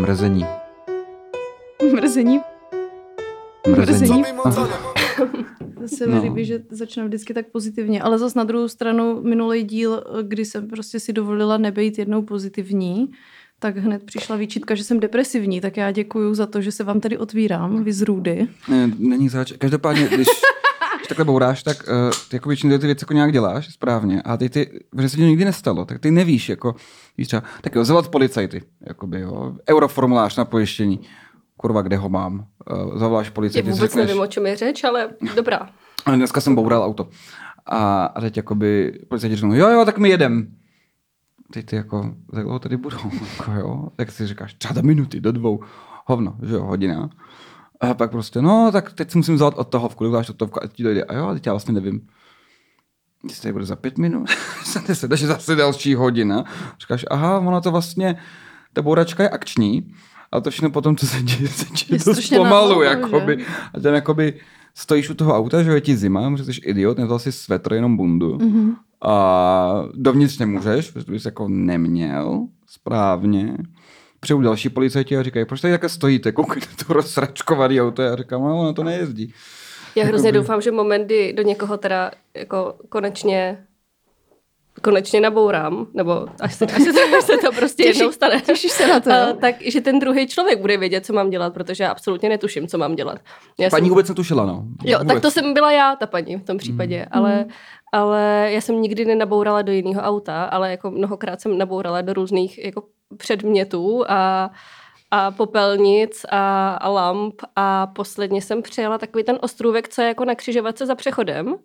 Mrzení. Mrzení. Mrzení. Se mi No. líbí, že začne vždycky tak pozitivně, ale zas na druhou stranu minulý díl, kdy jsem prostě si dovolila nebejt jednou pozitivní, tak hned přišla výčitka, že jsem depresivní, tak já děkuju za to, že se vám tady otvírám, vy z růdy. Ne, není zač. Každopádně, když takhle bouráš, tak uh, ty jako většinou ty věci jako nějak děláš správně a ty, ty, protože se ti to nikdy nestalo, tak ty nevíš, jako, víš třeba, tak jo, zavolat policajty, jakoby, jo, euroformulář na pojištění, kurva, kde ho mám, uh, zavoláš Já policajty, vůbec řekneš, nevím, o čem je řeč, ale dobrá. ale dneska jsem boural auto. A, a teď jakoby policajti řeknou, jo, jo, tak my jedem. Teď ty jako, jak dlouho tady budou, jako jo, tak si říkáš, třeba do minuty, do dvou, hovno, že jo, hodina. A pak prostě, no, tak teď si musím vzít od toho, kolik dáš od toho, a ti dojde. A jo, teď já vlastně nevím. Jestli tady bude za pět minut, za deset, takže zase další hodina. Říkáš, aha, ono to vlastně, ta bouračka je akční, ale to všechno potom, co se děje, se děje Je dost pomalu, jakoby. že? A tam jakoby stojíš u toho auta, že je ti zima, protože jsi idiot, nevzal si svetr, jenom bundu. Mm-hmm. A dovnitř nemůžeš, protože bys jako neměl správně. Přijdu další policajti a říkají, proč tady takhle stojíte, koukejte to rozsračkovaný auto. Já říkám, no, ono to nejezdí. Já hrozně Jakoby- doufám, že moment, kdy do někoho teda jako konečně konečně nabourám, nebo až se, až se, to, až se to prostě Těší- jednou stane. těšíš se na to? A, tak, že ten druhý člověk bude vědět, co mám dělat, protože já absolutně netuším, co mám dělat. Já Paní jsem, vůbec netušila, no. jo, vůbec. tak to jsem byla já, ta paní v tom případě, ale, ale já jsem nikdy nenabourala do jiného auta, ale jako mnohokrát jsem nabourala do různých jako předmětů a a popelnic a, a lamp a posledně jsem přijela takový ten ostrůvek, co je jako na křižovatce za přechodem.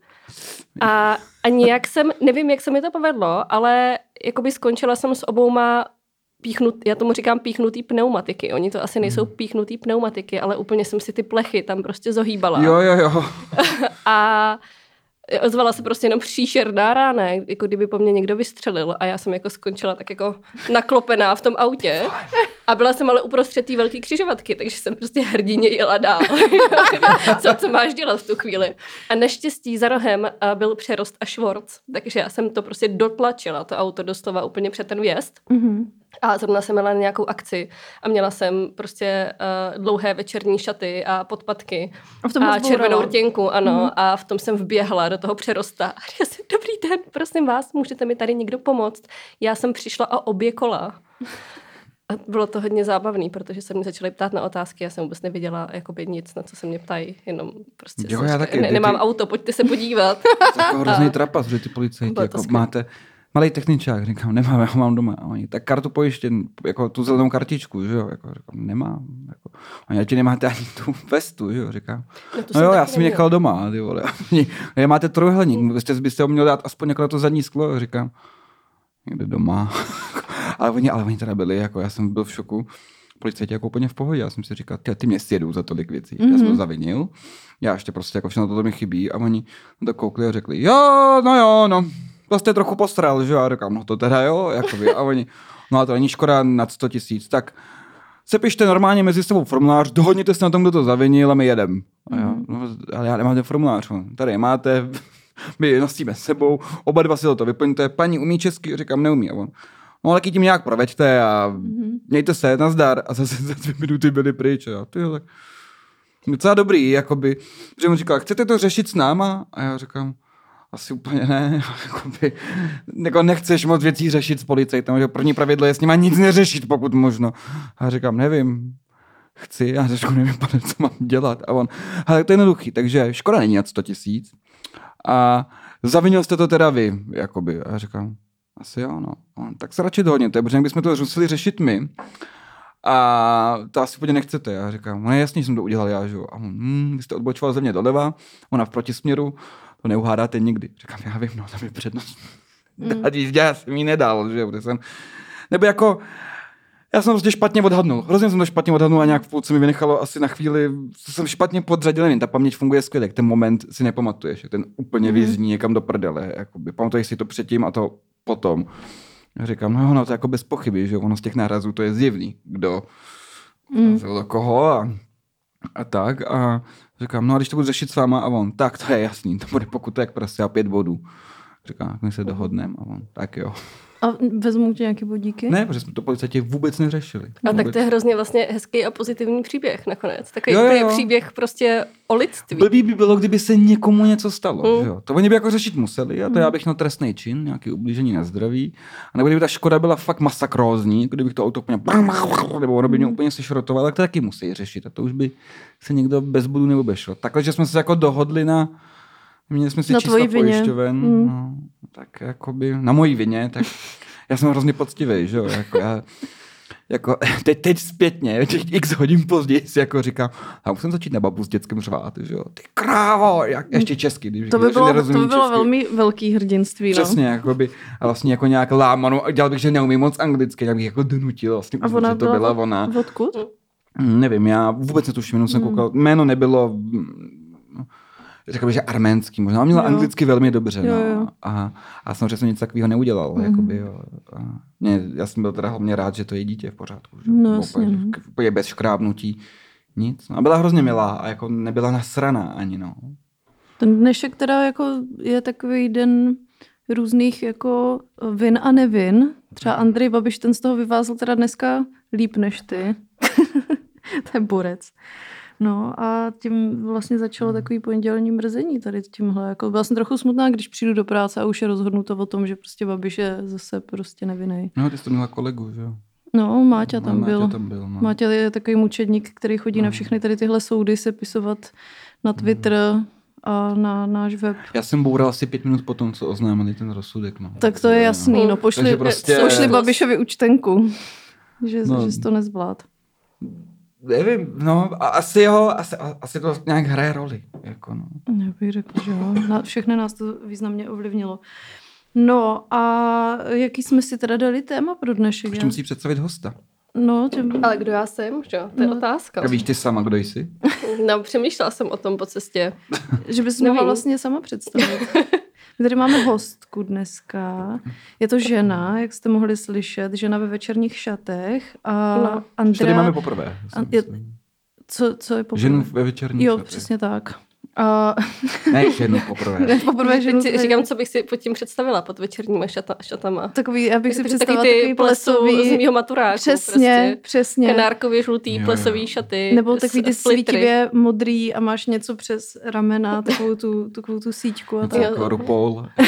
A, a nějak jsem, nevím, jak se mi to povedlo, ale jakoby skončila jsem s obouma píchnut, já tomu říkám píchnutý pneumatiky. Oni to asi nejsou píchnutý pneumatiky, ale úplně jsem si ty plechy tam prostě zohýbala. Jo, jo, jo. A ozvala se prostě jenom příšerná rána, jako kdyby po mně někdo vystřelil a já jsem jako skončila tak jako naklopená v tom autě a byla jsem ale uprostřed té velké křižovatky, takže jsem prostě hrdině jela dál. co, co máš dělat v tu chvíli? A naštěstí za rohem a, byl přerost a švorc, takže já jsem to prostě dotlačila, to auto doslova úplně před ten vjezd. Mhm. A zrovna jsem měla na nějakou akci a měla jsem prostě uh, dlouhé večerní šaty a podpatky A v tom a červenou rtěnku, ano. Mhm. Mm. A v tom jsem vběhla do toho přerosta. A říkala jsem, dobrý den, prosím vás, můžete mi tady někdo pomoct? Já jsem přišla o obě kola. A bylo to hodně zábavný, protože se mě začaly ptát na otázky, já jsem vůbec nevěděla jakoby nic, na co se mě ptají, jenom prostě Jo, jsem já taky, ne, nemám ty- auto, pojďte se podívat. To je jako hrozný trapas, že ty policajti, jako skvělé. máte malý techničák, říkám, nemám, já ho mám doma. A oni, tak kartu pojištěn, jako tu zelenou kartičku, že jo, jako, říkám, nemám. Jako, oni, a ti nemáte ani tu vestu, že jo, říkám. No, No jo, já jsem ji nechal doma, ty vole. Oni, "Ne, máte trojhleník, byste, byste ho měl dát aspoň jako na to zadní sklo, říkám. Někde doma. ale, oni, ale oni teda byli, jako já jsem byl v šoku. Policajti jako úplně v pohodě. Já jsem si říkal, ty, ty mě sjedou za tolik věcí. Mm-hmm. Já jsem to zavinil. Já ještě prostě jako všechno toto mi chybí. A oni to koukli a řekli, jo, no jo, no. Jste trochu postral, že jo? A říkám, no to teda jo. Jakoby. A oni, no a to není škoda nad 100 tisíc. Tak sepište normálně mezi sebou formulář, dohodněte se na tom, kdo to zavinil a my jedem. A já, no, ale já nemám ten formulář. no. Tady je máte, my je nosíme sebou, oba dva si to vyplňte. Paní umí česky? Říkám, neumí. A on, no ale tím nějak proveďte a mějte se, nazdar. A zase za dvě minuty byli pryč. A tyjo, tak docela dobrý, jakoby. Protože on říkal, chcete to řešit s náma? A já říkám, asi úplně ne. Jakoby, jako nechceš moc věcí řešit s policajtem, že první pravidlo je s nima nic neřešit, pokud možno. A říkám, nevím, chci, já řeknu, nevím, pane, co mám dělat. A on, ale to je jednoduchý, takže škoda není nad 100 tisíc. A zavinil jste to teda vy, jakoby. A já říkám, asi jo, no. On, tak se radši dohodněte, protože bychom to museli řešit my. A to asi úplně nechcete. Já říkám, no že jsem to udělal já, že jo. A on, hm, vy jste odbočoval ze mě doleva, ona v protisměru, to neuhádáte nikdy. Říkám, já vím, no, tam je přednost. Mm. A když já jsem jí nedal, že jo, jsem, nebo jako, já jsem prostě špatně odhadnul. Hrozně jsem to špatně odhadnul a nějak v půlce mi vynechalo asi na chvíli, jsem špatně podřadil, ta paměť funguje skvěle, ten moment si nepamatuješ, ten úplně vyzní někam do prdele, jakoby, pamatuješ si to předtím a to potom. Já říkám, no jo, no to jako bez pochyby, že ono z těch nárazů to je zjevný, kdo, mm. do koho a, a tak a říkám, no a když to budu řešit s váma a on, tak to je jasný, to bude pokuta jak prostě a pět bodů. Říká, jak my se dohodneme. A on, tak jo. A vezmu tě nějaké bodíky? Ne, protože jsme to policajti vůbec neřešili. A tak vůbec. to je hrozně vlastně hezký a pozitivní příběh nakonec. Takový Jo, jo, jo, příběh prostě o lidství. Blbý by bylo, kdyby se někomu něco stalo. Mm. Že jo? To oni by jako řešit museli a to já bych měl trestný čin, nějaký ublížení na zdraví. A nebo kdyby ta škoda byla fakt masakrózní, kdybych to auto úplně nebo ono by mě úplně sešrotovalo, tak to taky musí řešit. A to už by se někdo bez bodu neobešel. Takhle, že jsme se jako dohodli na Měli jsme si Na 300 tvojí vině. pojišťoven, Mm. no, tak jakoby na mojí vině, tak já jsem hrozně poctivý, že jo, jako já, jako teď, teď zpětně, těch x hodin později si jako říkám, a musím začít na babu s dětskem řvát, že jo, ty krávo, jak, ještě česky, když To by bylo, to by bylo česky. velmi velký hrdinství. No. Přesně, jakoby, a vlastně jako nějak lámanou, dělal bych, že neumím moc anglicky, tak bych jako donutil vlastně, A ona že to byla, byla ona. Odkud? Nevím, já vůbec netuším, jenom jsem Hmm. koukal. Jméno nebylo, řekl bych, že arménský možná. Měl Jo. anglicky velmi dobře. Jo, no. jo. A, a samozřejmě jsem nic takového neudělal. Mhm. Jakoby, jo. A mě, já jsem byl teda hlavně rád, že to je dítě v pořádku. Že? No, jasně, úplně, no. úplně bez škrábnutí. Nic. No, a byla hrozně milá a jako nebyla nasraná ani. No. Ten dnešek teda jako je takový den různých jako vin a nevin. Třeba Andrej Babiš ten z toho vyvázl teda dneska líp než ty. to je borec. No a tím vlastně začalo takový pondělní mrzení tady tímhle. Jako byla jsem trochu smutná, když přijdu do práce a už je rozhodnuto o tom, že prostě Babiš je zase prostě nevinný. no, ty jsi to měla kolegu, že jo? No, Máťa tam Máťa byl. tam byl no. Máťa je takový mučedník, který chodí na No. všechny tady tyhle soudy sepisovat na Twitter a na náš web. Já jsem boural asi pět minut potom, co oznámili ten rozsudek. No. Tak to je jasný, no Hmm. pošli, Takže prostě- pošli Babišovi účtenku, že, No. že jsi to nezvlád. Nevím, no, a asi jo, asi, a- asi to nějak hraje roli. Jako, no. Já bych řekla, že jo. Na, všechny nás to významně ovlivnilo. No a jaký jsme si teda dali téma pro dnešek? Ještě musí představit hosta. No, těm... Ale kdo já jsem, že jo? To je No. otázka. A víš ty sama, kdo jsi? No, přemýšlela jsem o tom po cestě. že bys mohla vlastně sama představit. My tady máme hostku dneska. Je to žena, jak jste mohli slyšet, žena ve večerních šatech. A No. Už tady Andrea, máme poprvé. A je- co, co je poprvé? Ženu ve večerní Jo, šatech. přesně tak. A Ne, ženu poprvé. poprvé ženu... Teď si říkám, co bych si pod tím představila, pod večerníma šata, šatama. Takový, já bych si představila taky ty takový plesu z plesový... mýho maturáku. Přesně, Prostě. přesně. Kanárkově žlutý Jo, jo. plesový šaty. Nebo takový ty svítivě modrý a máš něco přes ramena, takovou tu, takovou tu síťku a tak. jako.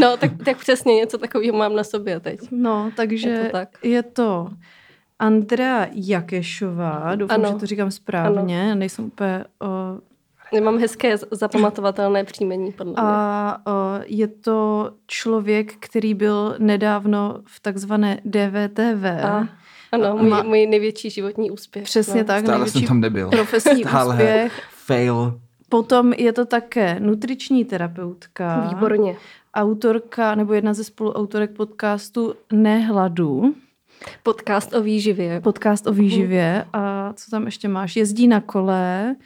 No, tak, tak přesně něco takového mám na sobě teď. No, takže Je to tak. je to Andrea Jakešová, doufám, Ano. že to říkám správně, nejsem úplně... O, Nemám hezké zapamatovatelné příjmení, podle mě. a o, je to člověk, který byl nedávno v takzvané DVTV. A, ano, můj, má- můj největší životní úspěch. Přesně no. tak, Stále největší jsem tam nebyl. profesní Stále. úspěch. Fail. Potom je to také nutriční terapeutka. Výborně. autorka nebo jedna ze spoluautorek podcastu Nehladu, Podcast o výživě. podcast o výživě. A co tam ještě máš? Jezdí na kole,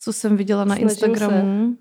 co jsem viděla na Snažím Instagramu.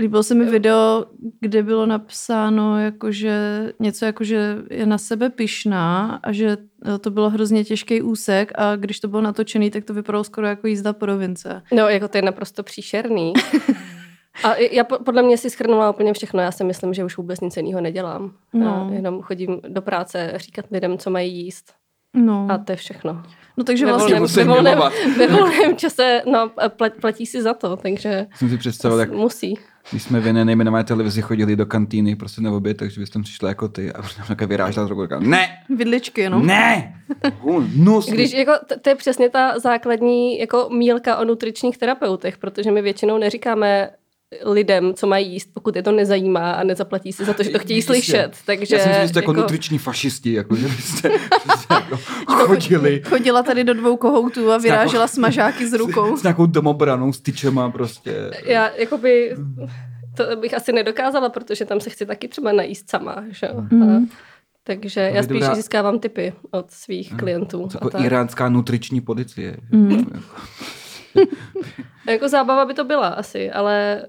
Líbilo se mi video, kde bylo napsáno, jakože něco jako, že je na sebe pyšná a že eh, to bylo hrozně těžký úsek a když to bylo natočený, tak to vypadalo skoro jako jízda po rovince. No, jako to je naprosto příšerný. A já po- podle mě si schrnula úplně všechno. Já si myslím, že už vůbec nic jiného nedělám. No. Já jenom chodím do práce říkat lidem, co mají jíst. No, A to je všechno. no takže Ve vlastně... ve volném, ve volném čase no, plat, platí si za to, takže Jsem si představil, jak musí. když jsme v jiné nejmenované televizi chodili do kantýny prostě na oběd, takže bys tam přišla jako ty a už tam nějaká vyrážela trochu říkala, ne, Vidličky, no. ne. Když jako, to je přesně ta základní jako mílka o nutričních terapeutech, protože my většinou neříkáme lidem, co mají jíst, pokud je to nezajímá a nezaplatí si za to, že to chtějí Jistě. slyšet. Takže, Já jsem si myslel, jako, nutriční fašisti, jako, že byste prostě jako chodili Chodila tady do dvou kohoutů a vyrážela smažáky s rukou. s, s nějakou domobranou, s tyčema prostě. Já jakoby to bych asi nedokázala, protože tam se chci taky třeba najíst sama. Že? jo. Mm. A, takže já spíš dobrá- získávám tipy od svých klientů. Jako iránská nutriční policie. Mm. Jako zábava by to byla asi, ale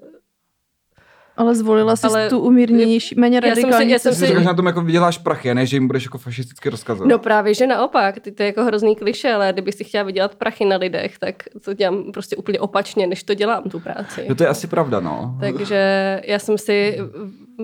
Ale zvolila si Ale- tu umírněnější, méně Já jsem si- radikální já jsem Ty si- na tom jako vyděláš prachy, ne, že jim budeš jako fašisticky rozkazovat. No právě, že naopak, ty to je jako hrozný kliše, ale kdybych si chtěla vydělat prachy na lidech, tak to dělám prostě úplně opačně, než to dělám tu práci. No to je asi pravda, no. Takže já jsem si,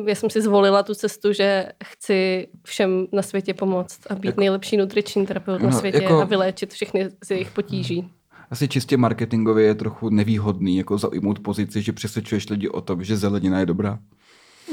já jsem si zvolila tu cestu, že chci všem na světě pomoct a být Jako- nejlepší nutriční terapeut na světě jako- a vyléčit všechny z jejich potíží. Asi čistě marketingově je trochu nevýhodný jako zaujmout pozici, že přesvědčuješ lidi o tom, že zelenina je dobrá.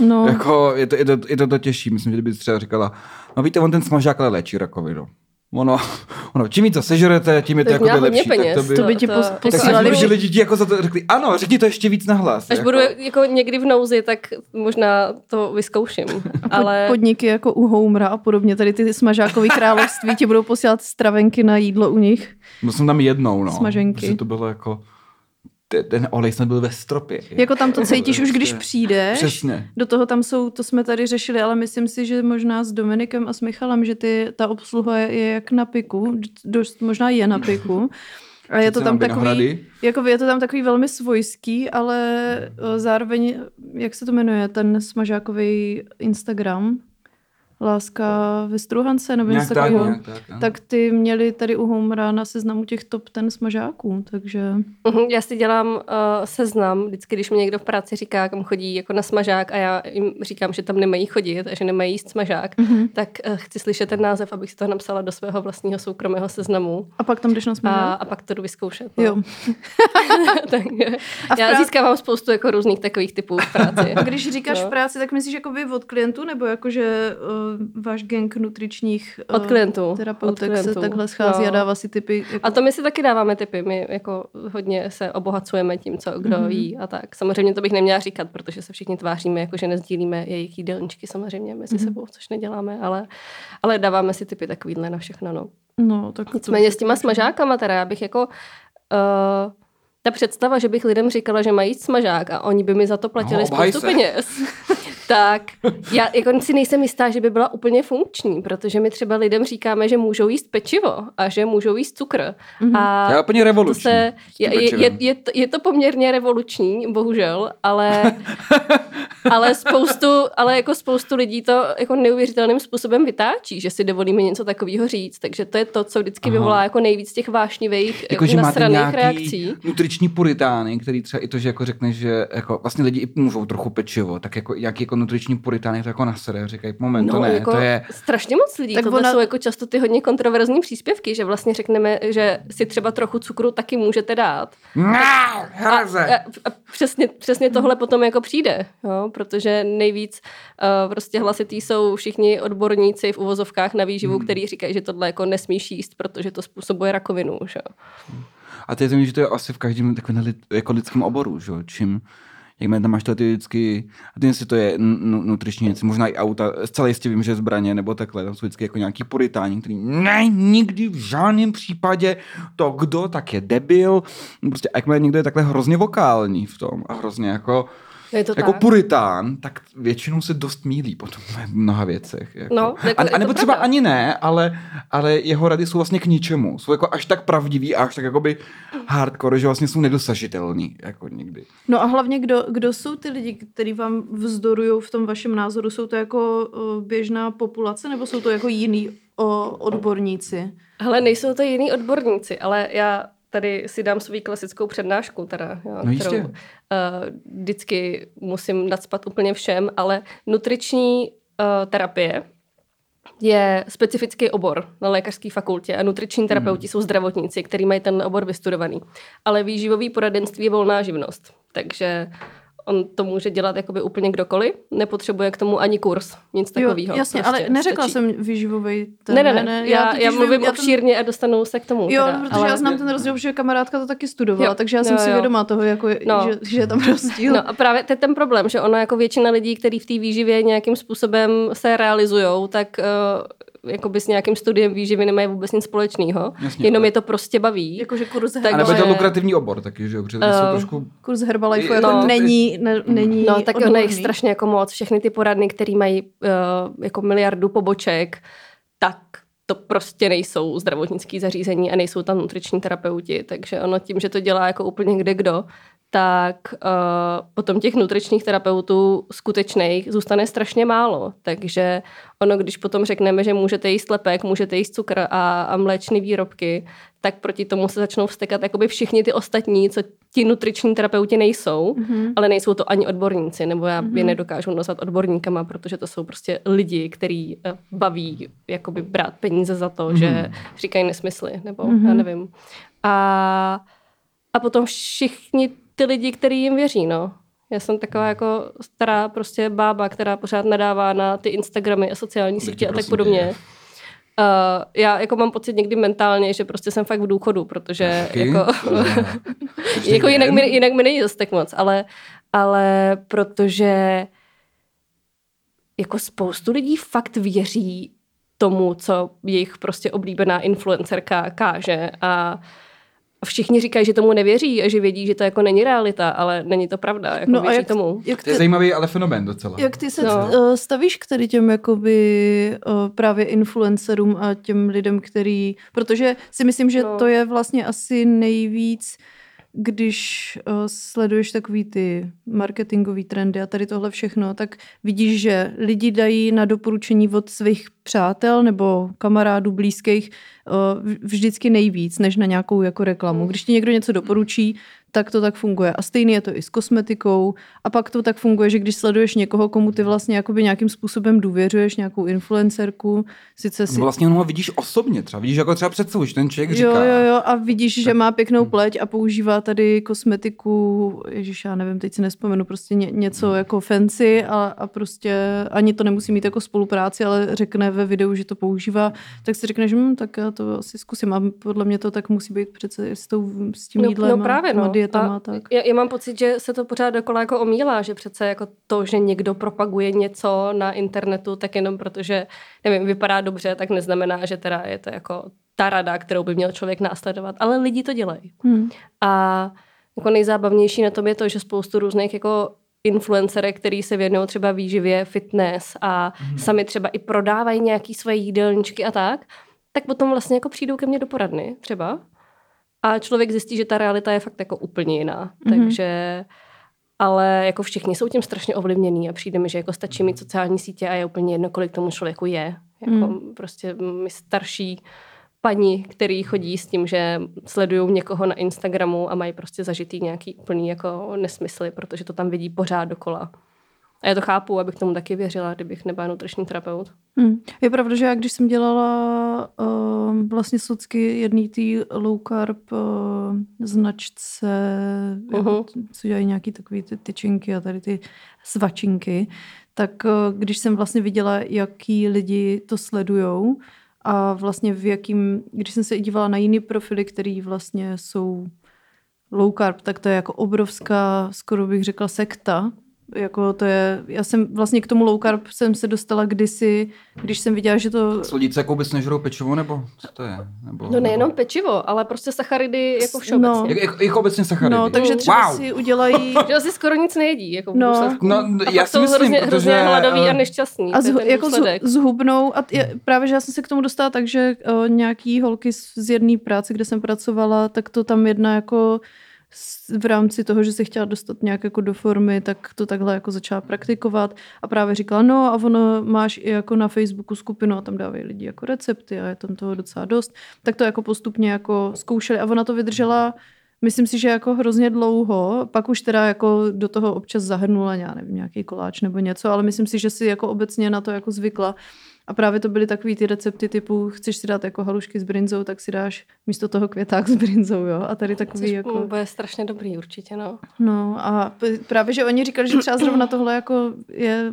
No, Jako je to, je, to, je to, to těžší. Myslím, že kdyby třeba říkala, no víte, on ten smažák ale léčí rakovinu. Ono, ono, čím víc to sežerete, tím je to, To jako lepší. peněz. Tak to by, to by ti to- pos- to- tak si posílali myslím, že lidi ti jako za to řekli, ano, řekni to ještě víc nahlas. Až jako. budu jako někdy v nouzi, tak možná to vyzkouším. Ale podniky jako u Homera a podobně, tady ty smažákový království ti budou posílat stravenky na jídlo u nich. Byl jsem tam jednou, no. Smaženky. Protože to bylo jako, ten olej snad byl ve stropě. Jako tam to cítíš už, když přijdeš. Přesně. Do toho tam jsou, to jsme tady řešili, ale myslím si, že možná s Dominikem a s Michalem, že ty, ta obsluha je, je jak na piku, dost možná je na piku. A je to tam takový, jako je to tam takový velmi svojský, ale eh, zároveň, jak se to jmenuje, ten smažákový Instagram, Láska ve Struhance, nebo něco tak, takového. nějak tak. no. Tak ty měli tady u Homera na seznamu těch top ten smažáků, takže... Mhm, Já si dělám uh, seznam, vždycky, když mi někdo v práci říká, kam chodí jako na smažák a já jim říkám, že tam nemají chodit a že nemají jíst smažák, Mhm. tak uh, chci slyšet ten název, abych si to napsala do svého vlastního soukromého seznamu A pak tam jdeš na a, smažák? a pak to jdu vyzkoušet. No. Jo. Takže A já prá- získávám spoustu jako různých takových typů v práci. A když říkáš No. v práci, tak myslíš jako vy od klientů, nebo jako, že uh, váš gang nutričních uh, Od klientů. terapeutek Od se klientů. takhle schází No. a dává si typy? Jako... A to my si taky dáváme typy, my jako hodně se obohacujeme tím, co kdo Mhm. mm-hmm. jí a tak. Samozřejmě to bych neměla říkat, protože se všichni tváříme, jako že nezdílíme jejich jídelníčky samozřejmě mezi Mhm. mm-hmm. sebou, což neděláme, ale, ale dáváme si typy takovýhle na všechno. No. No, tak to- Nicméně s těma smažákama teda, já bych jako... Uh, ta představa, že bych lidem říkala, že mají jíst smažák a oni by mi za to platili No, spoustu se. peněz, tak já jako si nejsem jistá, že by byla úplně funkční, protože my třeba lidem říkáme, že můžou jíst pečivo a že můžou jíst cukr. Mhm. A To je úplně to revoluční. se, s tím je, je, je, je, to, je to poměrně revoluční, bohužel, ale, ale spoustu, ale jako spoustu lidí to jako neuvěřitelným způsobem vytáčí, že si dovolíme něco takového říct, takže to je to, co vždycky Aha. vyvolá jako nejvíc těch vášnivých jako, že máte nasraných nějaký reakcí. nutriční puritány, který třeba i to, že jako řekne, že jako vlastně lidi i můžou trochu pečivo, tak jako jaký jako nutriční puritány to jako nasere a říkají, moment, to ne, jako to je... strašně moc lidí. Tak Tohle ona- jsou jako často ty hodně kontroverzní příspěvky, že vlastně řekneme, že si třeba trochu cukru taky můžete dát. A, Hrze. a, a přesně, přesně tohle potom jako přijde, jo? protože nejvíc uh, prostě hlasitý jsou všichni odborníci v uvozovkách na výživu, Hmm. který říkají, že tohle jako nesmíš jíst, protože to způsobuje rakovinu. Že? jo. A to je to, že to je asi v každém takovém jako lidském oboru, že? jo, čím jak tam máš to ty vždycky, a ty jestli to je nu- nutriční věci, možná i auta, zcela jistě vím, že zbraně nebo takhle, tam jsou vždycky jako nějaký puritáni, který ne, nikdy v žádném případě to kdo, tak je debil. Prostě jakmile někdo je takhle hrozně vokální v tom a hrozně jako, Je to jako tak. puritán, tak většinou se dost mílí potom v mnoha věcech. Jako. No, jako a, a nebo třeba pravda. ani ne, ale, ale jeho rady jsou vlastně k ničemu. Jsou jako až tak pravdivý a až tak jakoby hardcore, že vlastně jsou nedosažitelný jako nikdy. No a hlavně, kdo, kdo jsou ty lidi, kteří vám vzdorují v tom vašem názoru? Jsou to jako běžná populace, nebo jsou to jako jiný o, odborníci? Hele, nejsou to jiní odborníci, ale já tady si dám svou klasickou přednášku, teda, jo, No jistě. kterou uh, vždycky musím nadspat úplně všem, ale nutriční uh, terapie je specifický obor na lékařské fakultě a nutriční terapeuti jsou zdravotníci, kteří mají ten obor vystudovaný. Ale výživový poradenství je volná živnost, takže on to může dělat jakoby úplně kdokoliv, nepotřebuje k tomu ani kurz, nic takového. Jo, jasně, prostě ale neřekla stačí. jsem výživový ten. Ne, ne, ne, já, totiž já vím- mluvím já obšírně a dostanu se k tomu. Jo, teda, protože ale... já znám ten rozdíl, že kamarádka to taky studovala, Jo, takže já jsem jo, si jo. vědomá toho, jako, No. že, že je tam rozdíl. No a právě to je ten problém, že ono jako většina lidí, kteří v té výživě nějakým způsobem se realizují, tak uh, jakoby s nějakým studiem výživy nemají vůbec nic společného. Jasně, Jenom ale- je to prostě baví. Jakože kurz, Tak- A nebo je to Takže- lukrativní obor taky, že jo, protože uh, jsou Eh, trošku... kurz Herbalife No, jako to ty- není, ne, není No tak ono je jich strašně jako moc. Všechny ty poradny, které mají uh, jako miliardu poboček, tak to prostě nejsou zdravotnické zařízení a nejsou tam nutriční terapeuti. Takže ono tím, že to dělá jako úplně kde kdo, tak uh, potom těch nutričních terapeutů skutečných zůstane strašně málo. Takže ono, když potom řekneme, že můžete jíst lepek, můžete jíst cukr a, a mléčné výrobky, tak proti tomu se začnou vstekat jakoby všichni ty ostatní, co ti nutriční terapeuti nejsou, mm-hmm. ale nejsou to ani odborníci, nebo já mm-hmm. je nedokážu nazvat odborníkama, protože to jsou prostě lidi, který uh, baví jakoby brát peníze za to, mm-hmm. že říkají nesmysly, nebo mm-hmm. já nevím. A, a potom všichni ty lidi, kteří jim věří, no. Já jsem taková jako stará prostě bába, která pořád nadává na ty Instagramy a sociální sítě a tak podobně. Uh, já jako mám pocit někdy mentálně, že prostě jsem fakt v důchodu, protože Taky? jako, jako jinak, mi, jinak mi není zase tak moc, ale, ale protože jako spoustu lidí fakt věří tomu, co jejich prostě oblíbená influencerka káže a všichni říkají, že tomu nevěří a že vědí, že to jako není realita, ale není to pravda. Jako no věří jak, tomu. Jak ty, to je zajímavý ale fenomén docela. Jak ty se no. Eh, stavíš k tady těm jakoby uh, právě influencerům a těm lidem, který, protože si myslím, že no. to je vlastně asi nejvíc když uh, sleduješ takový ty marketingové trendy a tady tohle všechno, tak vidíš, že lidi dají na doporučení od svých přátel nebo kamarádů blízkých uh, vždycky nejvíc, než na nějakou jako reklamu. Když ti někdo něco doporučí, tak to tak funguje. A stejně je to i s kosmetikou. A pak to tak funguje, že když sleduješ někoho, komu ty vlastně jakoby nějakým způsobem důvěřuješ, nějakou influencerku, sice si... No vlastně ho vidíš osobně třeba, vidíš jako třeba před že ten člověk říká. Jo, jo, jo, a vidíš, tak... že má pěknou hm. pleť a používá tady kosmetiku, ježiš, já nevím, teď si nespomenu, prostě ně, něco hmm. jako fancy a, a prostě ani to nemusí mít jako spolupráci, ale řekne ve videu, že to používá, tak si řekneš, hm, tak já to asi zkusím. A podle mě to tak musí být přece s, tou, s tím no, jídlem no, právě, no. A dietama. A tak. Já, já mám pocit, že se to pořád dokola jako omílá, že přece jako to, že někdo propaguje něco na internetu, tak jenom protože, nevím, vypadá dobře, tak neznamená, že teda je to jako ta rada, kterou by měl člověk následovat. Ale lidi to dělají. Hmm. A jako nejzábavnější na tom je to, že spoustu různých jako influencerek, který se věnují třeba výživě, fitness a hmm. sami třeba i prodávají nějaký svoje jídelníčky a tak, tak potom vlastně jako přijdou ke mně do poradny třeba a člověk zjistí, že ta realita je fakt jako úplně jiná. Mm-hmm. Takže ale jako všichni jsou tím strašně ovlivnění a přijde mi, že jako stačí mít sociální sítě a je úplně jedno, kolik tomu člověku je. Jako mm. prostě my starší paní, který chodí s tím, že sledují někoho na Instagramu a mají prostě zažitý nějaký úplný jako nesmysly, protože to tam vidí pořád dokola. A já to chápu, abych tomu taky věřila, kdybych nebyla nutriční terapeut. Hmm. Je pravda, že já když jsem dělala uh, vlastně socky jedný tý low carb uh, značce, uh-huh. jako, co dělají nějaký takový ty tyčinky a tady ty svačinky, tak uh, když jsem vlastně viděla, jaký lidi to sledujou a vlastně v jakým, když jsem se i dívala na jiný profily, který vlastně jsou low carb, tak to je jako obrovská, skoro bych řekla sekta, jako to je, já jsem vlastně k tomu low carb jsem se dostala kdysi, když jsem viděla, že to... Slodice jako bys nežrou pečivo, nebo co to je? Nebo, no nejenom nebo... pečivo, ale prostě sacharidy jako všeobecně. No. Jak, jak obecně sacharidy. No, takže třeba wow. si udělají... že asi skoro nic nejedí, jako v no. no a já si myslím, hrozně, protože... hrozně hladový a nešťastný. A z, jako zhubnou. A je, právě, že já jsem se k tomu dostala tak, že o, nějaký holky z jedné práce, kde jsem pracovala, tak to tam jedna jako v rámci toho, že se chtěla dostat nějak jako do formy, tak to takhle jako začala praktikovat. A právě říkala, no a ono máš i jako na Facebooku skupinu a tam dávají lidi jako recepty a je tam toho docela dost, tak to jako postupně jako zkoušeli. A ona to vydržela Myslím si, že jako hrozně dlouho, pak už teda jako do toho občas zahrnula, nějaký koláč nebo něco, ale myslím si, že si jako obecně na to jako zvykla. A právě to byly takový ty recepty typu, chceš si dát jako halušky s brinzou, tak si dáš místo toho květák s brinzou, jo. A tady takový Což jako... bude strašně dobrý určitě, no. No a právě, že oni říkali, že třeba zrovna tohle jako je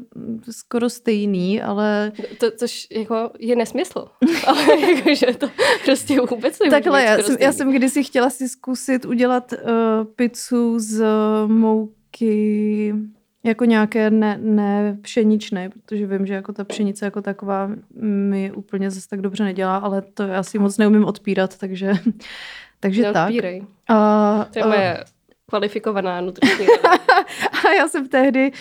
skoro stejný, ale... To, což jako je nesmysl. ale jako, že to prostě vůbec nemůže Takhle, já jsem, já jsem kdysi chtěla si zkusit udělat uh, pizzu z mouky jako nějaké ne, ne pšeničné, protože vím, že jako ta pšenice jako taková mi úplně zase tak dobře nedělá, ale to já si moc neumím odpírat, takže, takže tak. A, to je moje kvalifikovaná nutriční A já jsem tehdy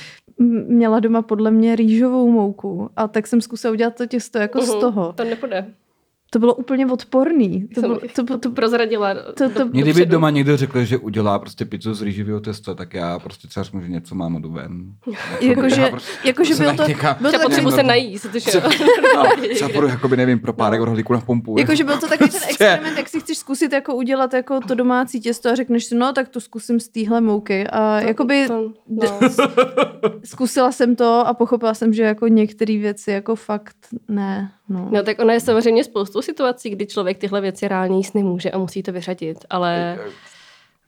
měla doma podle mě rýžovou mouku a tak jsem zkusila udělat to těsto jako uh-huh, z toho. To nepůjde. To bylo úplně odporný. To, Jsem bylo, to, to, to to, prozradila. to- to- Mě kdyby doma někdo řekl, že udělá prostě pizzu z rýžového testa, tak já prostě třeba řeknu, že něco mám a jdu ven. Jakože- prostě- jakože se byl to- najít někam- byl to Třeba potřebuji někam- se najíst, že jo. No, třeba půjdu, jakoby, nevím, pro párek no. rohlíku na pumpu. Jakože byl to takový ten Prostě. experiment, jak si chceš zkusit jako udělat jako to domácí těsto a řekneš si, no tak to zkusím z téhle mouky. A jakoby To, no. zkusila jsem to a pochopila jsem, že jako některé věci jako fakt ne. No. no tak ono je samozřejmě spoustu situací, kdy člověk tyhle věci reálně jíst nemůže a musí to vyřadit, ale...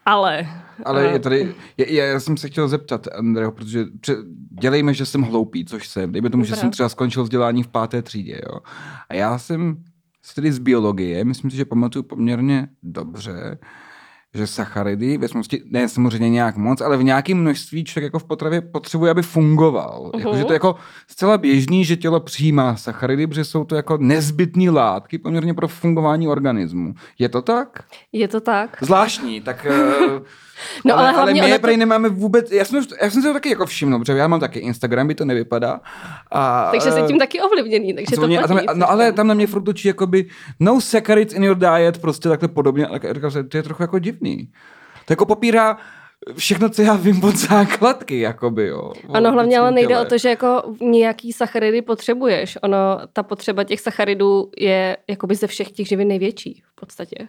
Ale... Ale je tady, je, je, já jsem se chtěl zeptat, Andreho, protože pře, dělejme, že jsem hloupý, což jsem. Dejme tomu, že Dobrá. jsem třeba skončil vzdělání v páté třídě, jo. A já jsem tedy z biologie, myslím si, že pamatuju poměrně dobře, že sacharidy, ve smyslu, ne samozřejmě nějak moc, ale v nějakém množství člověk jako v potravě potřebuje, aby fungoval. Uh-huh. Jako, že to je jako zcela běžný, že tělo přijímá sacharidy, protože jsou to jako nezbytné látky poměrně pro fungování organismu. Je to tak? Je to tak? Zvláštní, tak... eh, No, ale ale, ale my je to- nemáme vůbec, já jsem, já jsem si to taky jako všiml, protože já mám taky Instagram, by to nevypadá. A, Takže jsi tím taky ovlivněný, takže to a platí. tam, no ale tam na mě furt točí jakoby no saccharides in your diet, prostě takhle podobně, říkal jsem, to je trochu jako divný. To jako popírá všechno, co já vím od základky, jakoby, jo. Ano, hlavně ale nejde těle. o to, že jako nějaký sacharidy potřebuješ. Ono, ta potřeba těch sacharidů je jakoby ze všech těch živin největší v podstatě.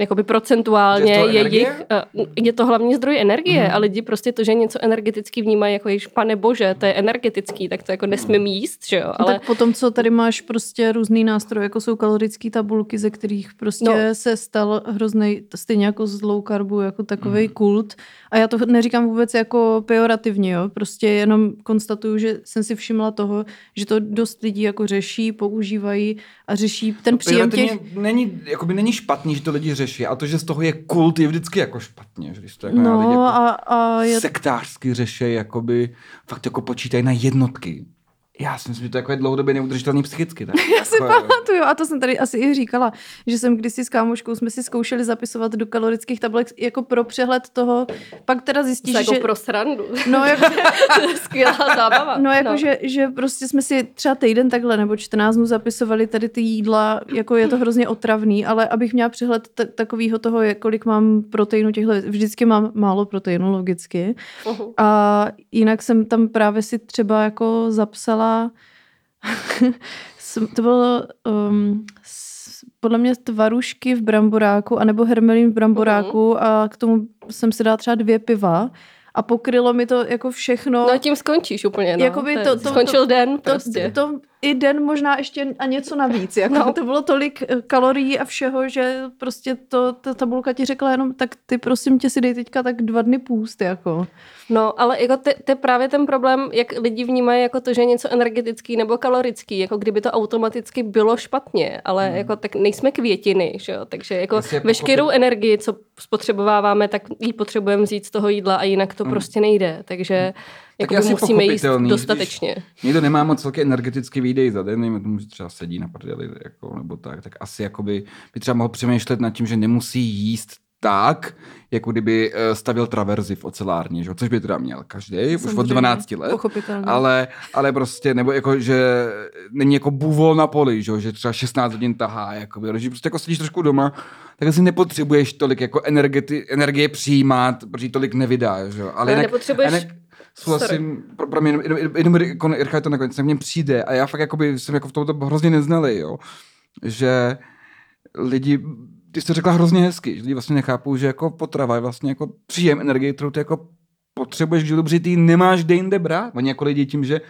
Jakoby procentuálně je to je, energie? jich, eh, je to hlavní zdroj energie Mhm. a lidi prostě to, že něco energeticky vnímají jako již, pane bože, to je energetický, tak to jako nesmím jíst, že jo, Ale... Tak potom, co tady máš prostě různý nástroje, jako jsou kalorické tabulky, ze kterých prostě No. no. se stal hrozný, stejně jako z low carbu, jako takový kult. A já to neříkám vůbec jako pejorativně, jo. Prostě jenom konstatuju, že jsem si všimla toho, že to dost lidí jako řeší, používají a řeší ten příjem těch... Není, jakoby není špatný, že to lidi řeší, a to, že z toho je kult, je vždycky jako špatně, že když to jako No lidi jako a, a je, sektářsky řeší, jakoby fakt jako počítají na jednotky. Já si myslím, že to jako je dlouhodobě neudržitelný psychicky. Tak. Já si Jako, pamatuju, a to jsem tady asi i říkala, že jsem kdysi s kámoškou, jsme si zkoušeli zapisovat do kalorických tabulek jako pro přehled toho, pak teda zjistíš, jako že... pro srandu. No, jako, To je Skvělá zábava. no, jako Že, že prostě jsme si třeba týden takhle nebo 14 dnů zapisovali tady ty jídla, jako je to hrozně otravný, ale abych měla přehled t- takového toho, kolik mám proteinu těchto, vždycky mám málo proteinu logicky. Uhum. A jinak jsem tam právě si třeba jako zapsala, jsem- to bylo um, podle mě tvarušky v bramboráku, anebo hermelín v bramboráku a k tomu jsem si dala třeba dvě piva a pokrylo mi to jako všechno. No a tím skončíš úplně, no. Jakoby To to- to- Skončil to- den to, prostě. to i den možná ještě a něco navíc. Jako No. To bylo tolik eh, kalorií a všeho, že prostě to, ta tabulka ti řekla jenom, tak ty prosím tě si dej teďka tak dva dny půst. Jako. No, ale jako to je právě ten problém, jak lidi vnímají jako to, že je něco energetický nebo kalorický, jako kdyby to automaticky bylo špatně, ale Hmm. jako tak nejsme květiny, že jo? takže jako Jestli je veškerou pochopit- energii, co spotřebováváme, tak ji potřebujeme vzít z toho jídla a jinak to prostě nejde, takže jako asi musíme jíst dostatečně. Když někdo nemá moc velký energetický výdej za den, nevím, tomu, že třeba sedí na prdeli, jako, nebo tak, tak asi jakoby by třeba mohl přemýšlet nad tím, že nemusí jíst tak, jako kdyby eh, stavil traverzy v ocelárně, že? což by teda měl každý, už od Samozřejmě, 12 let. Ale, ale prostě, nebo jako, že není jako bůvol na poli, že, že třeba 16 hodin tahá, jakoby, že prostě jako sedíš trošku doma, tak asi nepotřebuješ tolik jako energeti, energie přijímat, protože tolik nevydá, že. Ale Ale jinak, nepotřebuješ- jinak souhlasím, pro, pro mě, jenom, jenom, jenom Jirka to nakonec, mně přijde a já fakt jakoby jsem jako v tomto hrozně neznalý, jo, že lidi, ty jsi to řekla hrozně hezky, že lidi vlastně nechápou, že jako potrava je vlastně jako příjem energie, kterou ty jako potřebuješ k životu, protože ty nemáš kde jinde brát. Oni jako lidi tím, že,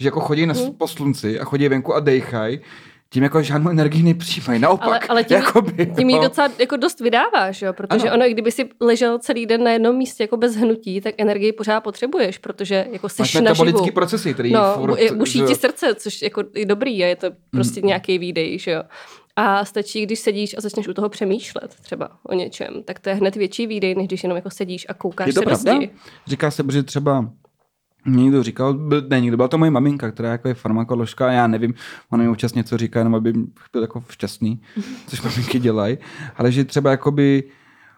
že jako chodí na, Mhm. po slunci a chodí venku a dejchají, tím jako žádnou energii nepřijímají. Naopak. Ale, ale tím, jakoby, tím jí docela jako dost vydáváš, jo? protože Ano. ono, i kdyby si ležel celý den na jednom místě jako bez hnutí, tak energii pořád potřebuješ, protože jako seš naživu. metabolický procesy, který No, furt... buší ti srdce, což jako je dobrý a je to prostě Mm. nějaký výdej, že jo. A stačí, když sedíš a začneš u toho přemýšlet třeba o něčem, tak to je hned větší výdej, než když jenom jako sedíš a koukáš Je to se do pravda? zdi. Říká se, že třeba někdo říkal, byl, ne, někdo, byla to moje maminka, která jako je farmakoložka, já nevím, ona mi občas něco říká, jenom aby byl jako šťastný, což maminky dělají, ale že třeba jakoby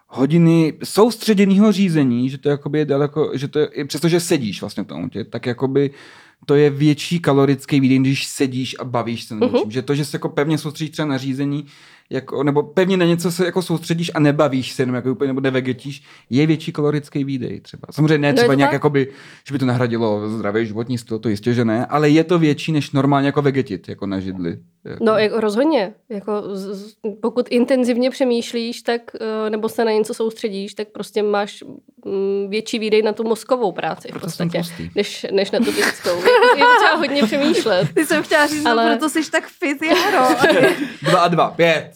hodiny soustředěného řízení, že to jakoby je daleko, že to je, přestože sedíš vlastně v tom autě, tak jakoby to je větší kalorický výdej, když sedíš a bavíš se na Mhm. něčím. Že to, že se jako pevně soustředíš třeba na řízení, jako, nebo pevně na něco se jako soustředíš a nebavíš se, jenom jako úplně nebo nevegetíš, je větší kalorický výdej třeba. Samozřejmě ne No třeba to nějak tak? jakoby, že by to nahradilo zdravý životní styl, to jistě, že ne, ale je to větší než normálně jako vegetit, jako na židli. Jako. No, jako rozhodně. Jako, z, z, pokud intenzivně přemýšlíš, tak, eh, nebo se na něco soustředíš, tak prostě máš mm, větší výdej na tu mozkovou práci v Proto podstatě, než, než na tu fyzickou. Je, potřeba hodně přemýšlet. Ty jsem chtěla říct, Ale- ale... proto jsi tak fit, Jaro. Dva a dva, pět.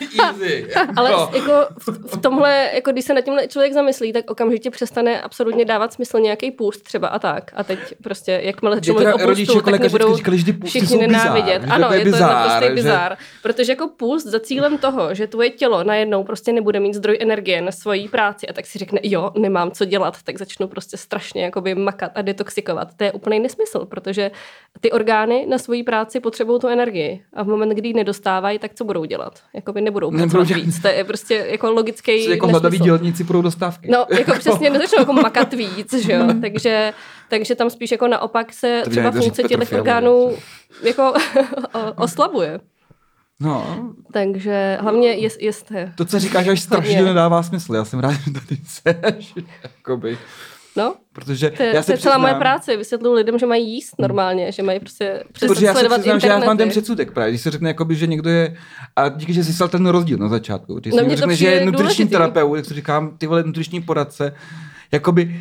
Easy. Ale No. jako v, v tomhle, jako když se na tímhle člověk zamyslí, tak okamžitě přestane absolutně dávat smysl nějaký půst třeba a tak. A teď prostě, jakmile člověk teda rodiče tak vždycky budou říkali, že půsty všichni bizár, nenávidět. že Ano, to je to bizár, naprostý že- bizár. Protože jako půst za cílem toho, že tvoje tělo najednou prostě nebude mít zdroj energie na svoji práci a tak si řekne, jo, nemám co dělat, tak začnu prostě strašně jakoby makat a detoxikovat. To je úplný nesmysl, protože ty orgány na svoji práci potřebují tu energii a v moment, kdy ji nedostávají, tak co budou dělat? Jakoby nebudou pracovat víc. To je prostě jako logický Jsi jako hladoví dělníci pro dostávky. No, jako přesně nezačnou jako makat víc, že jo. Takže, takže tam spíš jako naopak se To třeba funkce těch orgánů jako oslabuje. No, Takže hlavně jest, jeste. to, co říkáš, až strašně nedává smysl. Já jsem rád, že tady seš. Jakoby. No, Protože to je, já to se je celá moje práce. Vysvětluji lidem, že mají jíst normálně, že mají prostě přestat Protože já se sledovat přiznám, že já mám ten předsudek právě, když se řekne, jakoby, že někdo je, a díky, že jsi stal ten rozdíl na začátku, když No, to řekne, že je nutriční důležitý. terapeut, tak si říkám, ty vole, nutriční poradce, jakoby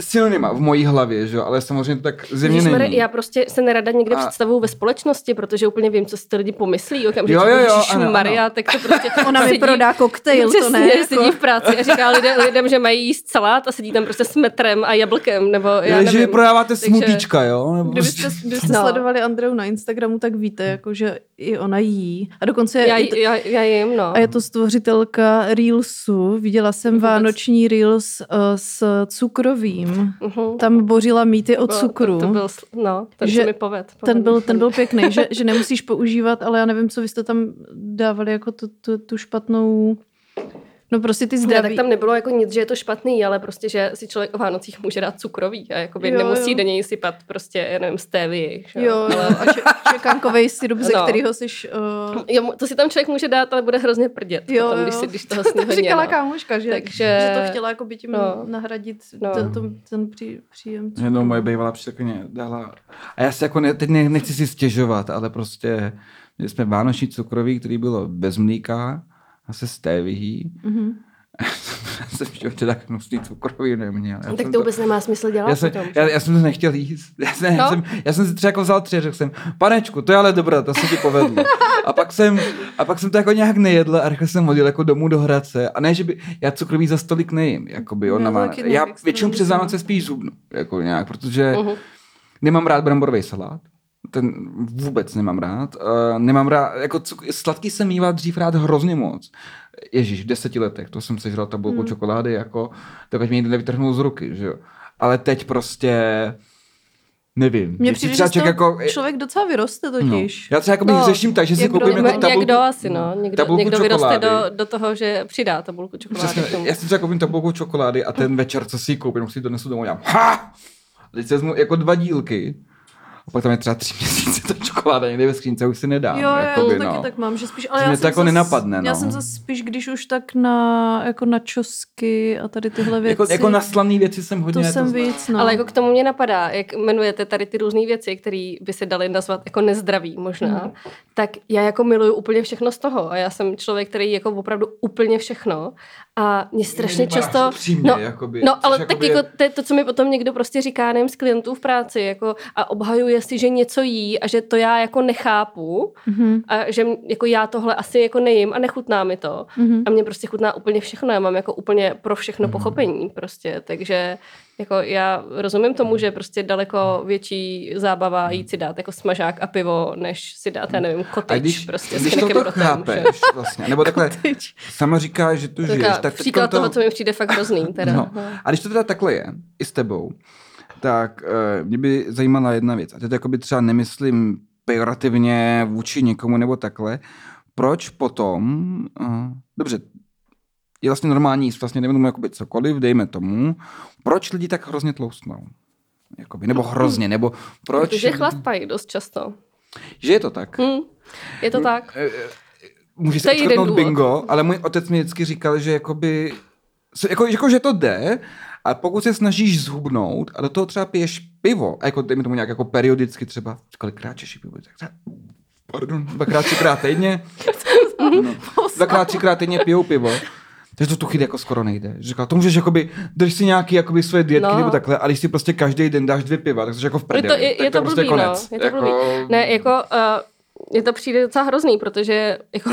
synonyma v mojí hlavě, že jo, ale samozřejmě to tak země Ježišmarja, není. Já prostě se nerada někde A- představuju ve společnosti, protože úplně vím, co si ty lidi pomyslí. Okamžitě, Jo, jo, jo, ano, Maria, ano. tak to prostě Ona mi prodá koktejl, to Přesně, ne? Jako... sedí v práci a říká lidem, lidem, že mají jíst salát a sedí tam prostě s metrem a jablkem, nebo já Já že vy nevím. prodáváte Takže- smutíčka, jo? Nebo Kdybyste, prostě- kdybyste No. sledovali Andreu na Instagramu, tak víte, jako, že i ona jí. A dokonce Já, je, to, já, já jim, no. a je to stvořitelka Reelsu. Viděla jsem Vůbec. vánoční Reels uh, s cukrovým. Mhm. Tam bořila mýty o Bylo- cukru. To, to byl, no, ten Že mi poved. Ten byl, ten byl pěkný, že, že nemusíš používat, ale já nevím, co vy jste tam dávali jako tu, tu, tu špatnou, no prostě ty Ne, zdraví. tak tam nebylo jako nic, že je to špatný, ale prostě, že si člověk o Vánocích může dát cukrový a jakoby Jo, nemusí jo. do něj sypat prostě, já nevím, stevii. Jo, jo, a če, čekankový syrup, ze No. kterého jsi... Uh, Jo, to si tam člověk může dát, ale bude hrozně prdět Jo, potom, jo. když, si, když toho sní to hodně. říkala no. kámoška, že, Takže- že to chtěla jako by tím no. no. nahradit No. no. ten, ten, ten pří, příjem. cukru. Jednou moje bývalá přítelkyně dala. A já si jako ne, teď ne, nechci si stěžovat, ale prostě měli jsme vánoční cukroví, který bylo bez mlíka a se stévií. Mhm. já jsem životě tak hnusný cukroví neměl. Já Tak to vůbec nemá smysl dělat já jsem, potom. já, já jsem to nechtěl jíst. Já jsem, já, No. jsem, já jsem si třeba jako vzal tři a řekl jsem, panečku, to je ale dobré, to se ti povedlo. A pak jsem, a pak jsem to jako nějak nejedl a rychle jsem hodil jako domů do Hradce. A ne, že by, já cukroví za stolik nejím, jakoby, on Já má, já většinou přes. Vánoce spíš zubnu, jako nějak, protože Mhm. nemám rád bramborový salát. Ten vůbec nemám rád. Uh, nemám rád, jako cuk, sladký jsem mýval dřív rád hrozně moc. Ježíš, v deseti letech, to jsem sežral tabulku Hmm. čokolády, jako, mi ji nevytrhnou z ruky, že jo. Ale teď prostě, nevím. Mně přijde, třeba že člověk jako, člověk docela vyroste no. totiž. Já třeba jako bych No, řeším tak, že si koupím jako tabulku, Někdo asi, no. Někdo, tabulku někdo vyroste čokolády. do, do toho, že přidá tabulku čokolády. Přesně, já si třeba koupím tabulku čokolády a ten večer, co si ji koupím, si ji donesu domů a dělám ha! Teď vezmu jako dva dílky a pak tam je třeba tři měsíce ta čokoláda někde ve skřínce, už si nedám. Jo, jo, jakoby, to taky no. tak mám, že spíš, ale já mě jsem to jako zas, nenapadne, Já no. jsem zase spíš, když už tak na, jako na čosky a tady tyhle věci. Jako, jako na slaný věci jsem hodně to jsem znám. víc, no. Ale jako k tomu mě napadá, jak jmenujete tady ty různé věci, které by se daly nazvat jako nezdravý možná, Mhm. tak já jako miluju úplně všechno z toho a já jsem člověk, který jako opravdu úplně všechno a mě strašně Vypadáš často... upřímně, no, jakoby, no ale jakoby tak je- jako to, je to, co mi potom někdo prostě říká, nevím, z klientů v práci, jako a obhajuje si, že něco jí a že to já jako nechápu Mhm, a že jako já tohle asi jako nejím a nechutná mi to. mhm. A mě prostě chutná úplně všechno, já mám jako úplně pro všechno Mhm. pochopení prostě, takže jako já rozumím tomu, že prostě daleko větší zábava jít si dát jako smažák a pivo, než si dát, já nevím, A kotič když, prostě když toto Brotem, chápeš že? vlastně, nebo takhle, Tyč. sama říká, že tu žiješ, Taková tak příklad teďkon toho, co mi přijde fakt hrozný. Teda. No. A když to teda takhle je, i s tebou, tak uh, mě by zajímala jedna věc. A teď jakoby třeba nemyslím pejorativně vůči někomu nebo takhle. Proč potom, uh, dobře, je vlastně normální jíst, vlastně nevím, jakoby cokoliv, dejme tomu, proč lidi tak hrozně tloustnou? Jakoby, nebo hrozně, nebo proč? Protože chlastají dost často. Že je to tak? Hm, je to tak. Eh, Můžeš si bingo, ale můj otec mi vždycky říkal, že jakoby, jako, jako, že to jde, a pokud se snažíš zhubnout a do toho třeba piješ pivo, a jako dejme tomu nějak jako periodicky třeba, kolikrát češi pivo, tak třeba, pardon, dvakrát, třikrát týdně, no, dvakrát, třikrát týdně pijou pivo, takže to tu chyt jako skoro nejde. Říkal, to můžeš jakoby, drž si nějaký jakoby svoje dietky No. nebo takhle, a když si prostě každý den dáš dvě piva, tak jsi jako v Je prdeli. to, je, tak je to prostě blbý, konec. no. Je to jako, blbý. Ne, jako, uh, je to přijde docela hrozný, protože jako,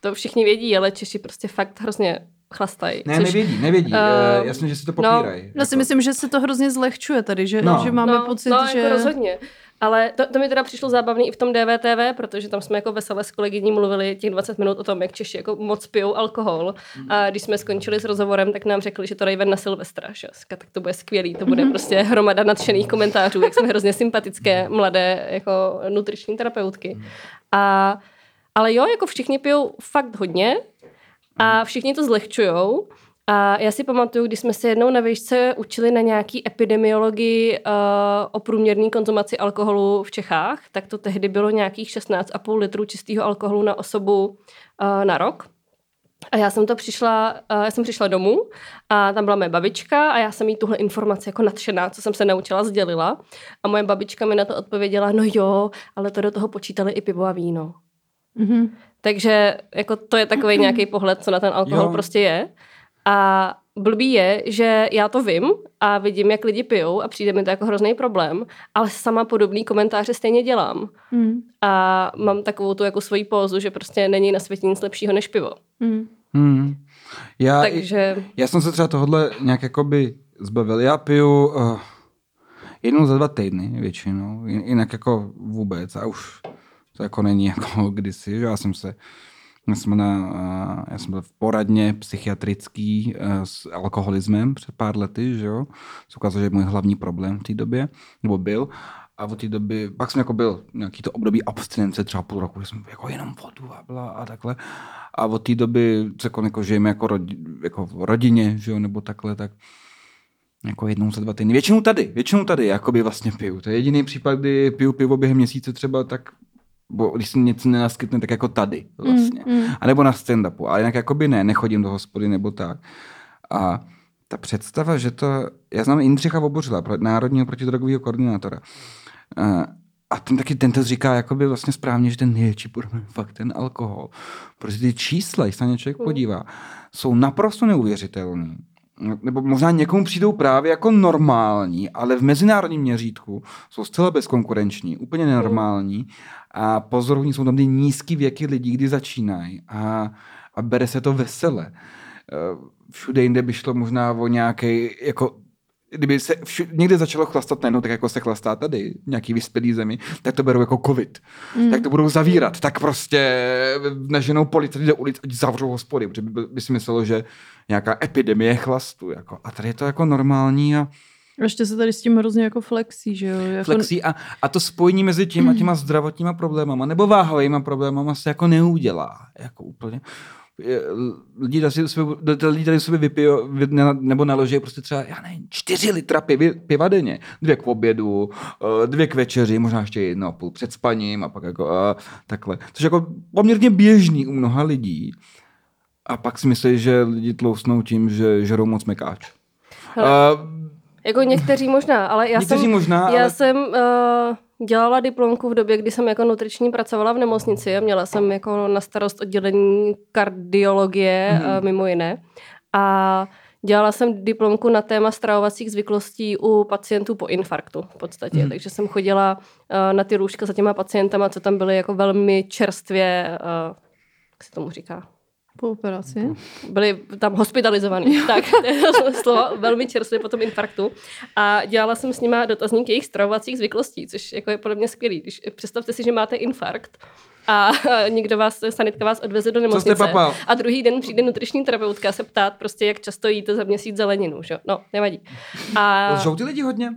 to všichni vědí, ale Češi prostě fakt hrozně chlastají. Ne, nevědí, nevědí. eh, Uh, jasně, že si to no, popírají. Já si myslím, že se to hrozně zlehčuje tady, že, No. že máme no, pocit, no, že... jako rozhodně. Ale to, to mi teda přišlo zábavný i v tom DVTV, protože tam jsme jako veselé s kolegyní mluvili těch 20 minut o tom, jak Češi jako moc pijou alkohol. A když jsme skončili s rozhovorem, tak nám řekli, že to dají ven na Silvestra. Že? Říká, Tak to bude skvělý, to bude prostě hromada nadšených komentářů, jak jsme hrozně sympatické mladé jako nutriční terapeutky. A, ale jo, jako všichni pijou fakt hodně a všichni to zlehčujou. A já si pamatuju, když jsme se jednou na výšce učili na nějaký epidemiologii uh, o průměrné konzumaci alkoholu v Čechách, tak to tehdy bylo nějakých 16,5 litrů čistého alkoholu na osobu uh, na rok. A já jsem to přišla, uh, já jsem přišla domů a tam byla moje babička a já jsem jí tuhle informaci jako nadšená, co jsem se naučila, sdělila. A moje babička mi na to odpověděla, no jo, ale to do toho počítali i pivo a víno. Mhm. Takže jako to je takový nějaký pohled, co na ten alkohol Jo. prostě je. A blbý je, že já to vím a vidím, jak lidi pijou a přijde mi to jako hrozný problém, ale sama podobný komentáře stejně dělám. Mhm. A mám takovou tu jako svoji pózu, že prostě není na světě nic lepšího než pivo. Mhm. Hmm. Já, Takže já jsem se třeba tohle nějak jakoby zbavil. Já piju uh, jednou za dva týdny většinou, jin- jinak jako vůbec a už to jako není jako kdysi, že já jsem se já jsem, na, já jsem byl v poradně psychiatrický uh, s alkoholismem před pár lety, že jo. Se ukázalo, že je můj hlavní problém v té době, nebo byl. A od té doby, pak jsem jako byl nějaký to období abstinence, třeba půl roku, že jsem jako jenom vodu a byla a takhle. A od té doby, co jako, jako žijeme jako, rodi, jako v rodině, že jo, nebo takhle, tak jako jednou za dva týdny. Většinou tady, většinou tady, jakoby vlastně piju. To je jediný případ, kdy piju pivo během měsíce třeba tak, bo když se něco nenaskytne, tak jako tady vlastně. Mm, mm. A nebo na stand-upu. Ale jinak jakoby ne, nechodím do hospody nebo tak. A ta představa, že to... Já znám Jindřicha Vobořila, národního protidrogového koordinátora. A, a ten taky, ten to říká jakoby vlastně správně, že ten největší problém je fakt ten alkohol. Protože ty čísla, když se na ně člověk podívá, jsou naprosto neuvěřitelný. Nebo možná někomu přijdou právě jako normální, ale v mezinárodním měřítku jsou zcela bezkonkurenční, úplně nenormální a pozorovní jsou tam ty nízký věky lidí, kdy začínají a, a bere se to vesele. Eh, Všude jinde by šlo možná o nějaký jako kdyby se všu, někde začalo chlastat najednou, tak jako se chlastá tady, v nějaký vyspělý zemi, tak to berou jako covid. Mm. Tak to budou zavírat. Tak prostě naženou policii do ulic, ať zavřou hospody, protože by, by si myslelo, že nějaká epidemie chlastu. Jako. A tady je to jako normální A Ještě se tady s tím hrozně jako flexí, že jo? Jako... flexí a, a to spojení mezi tím a těma zdravotníma problémama nebo váhovými problémama se jako neudělá. Jako úplně. Lidi tady si sobě, lidi tady sobě vypijou, nebo naloží prostě třeba, já nevím, čtyři litra piva, piva denně. Dvě k obědu, eh, dvě k večeři, možná ještě jedno a půl před spaním a pak jako a takhle. Což je jako poměrně běžný u mnoha lidí. A pak si myslí, že lidi tlousnou tím, že žerou moc mekáč. Hele, Uh, Jako někteří možná, ale já Někteří jsem, možná, já ale- jsem uh, dělala diplomku v době, kdy jsem jako nutriční pracovala v nemocnici a měla jsem jako na starost oddělení kardiologie Mhm. mm. uh, mimo jiné. A dělala jsem diplomku na téma stravovacích zvyklostí u pacientů po infarktu v podstatě. Mm. Takže jsem chodila uh, na ty růžka za těma pacientama, co tam byly jako velmi čerstvě, uh, jak se tomu říká? Po operaci. byli tam hospitalizovaní. tak, to je to slovo, velmi čerstvě po tom infarktu. A dělala jsem s nima dotazník jejich stravovacích zvyklostí, což jako je podle mě skvělý. Když, představte si, že máte infarkt a někdo vás, sanitka vás odveze do nemocnice. A druhý den přijde nutriční terapeutka se ptát prostě, jak často jíte za měsíc zeleninu. Že? jo? No, nevadí. A Lžou ty lidi hodně?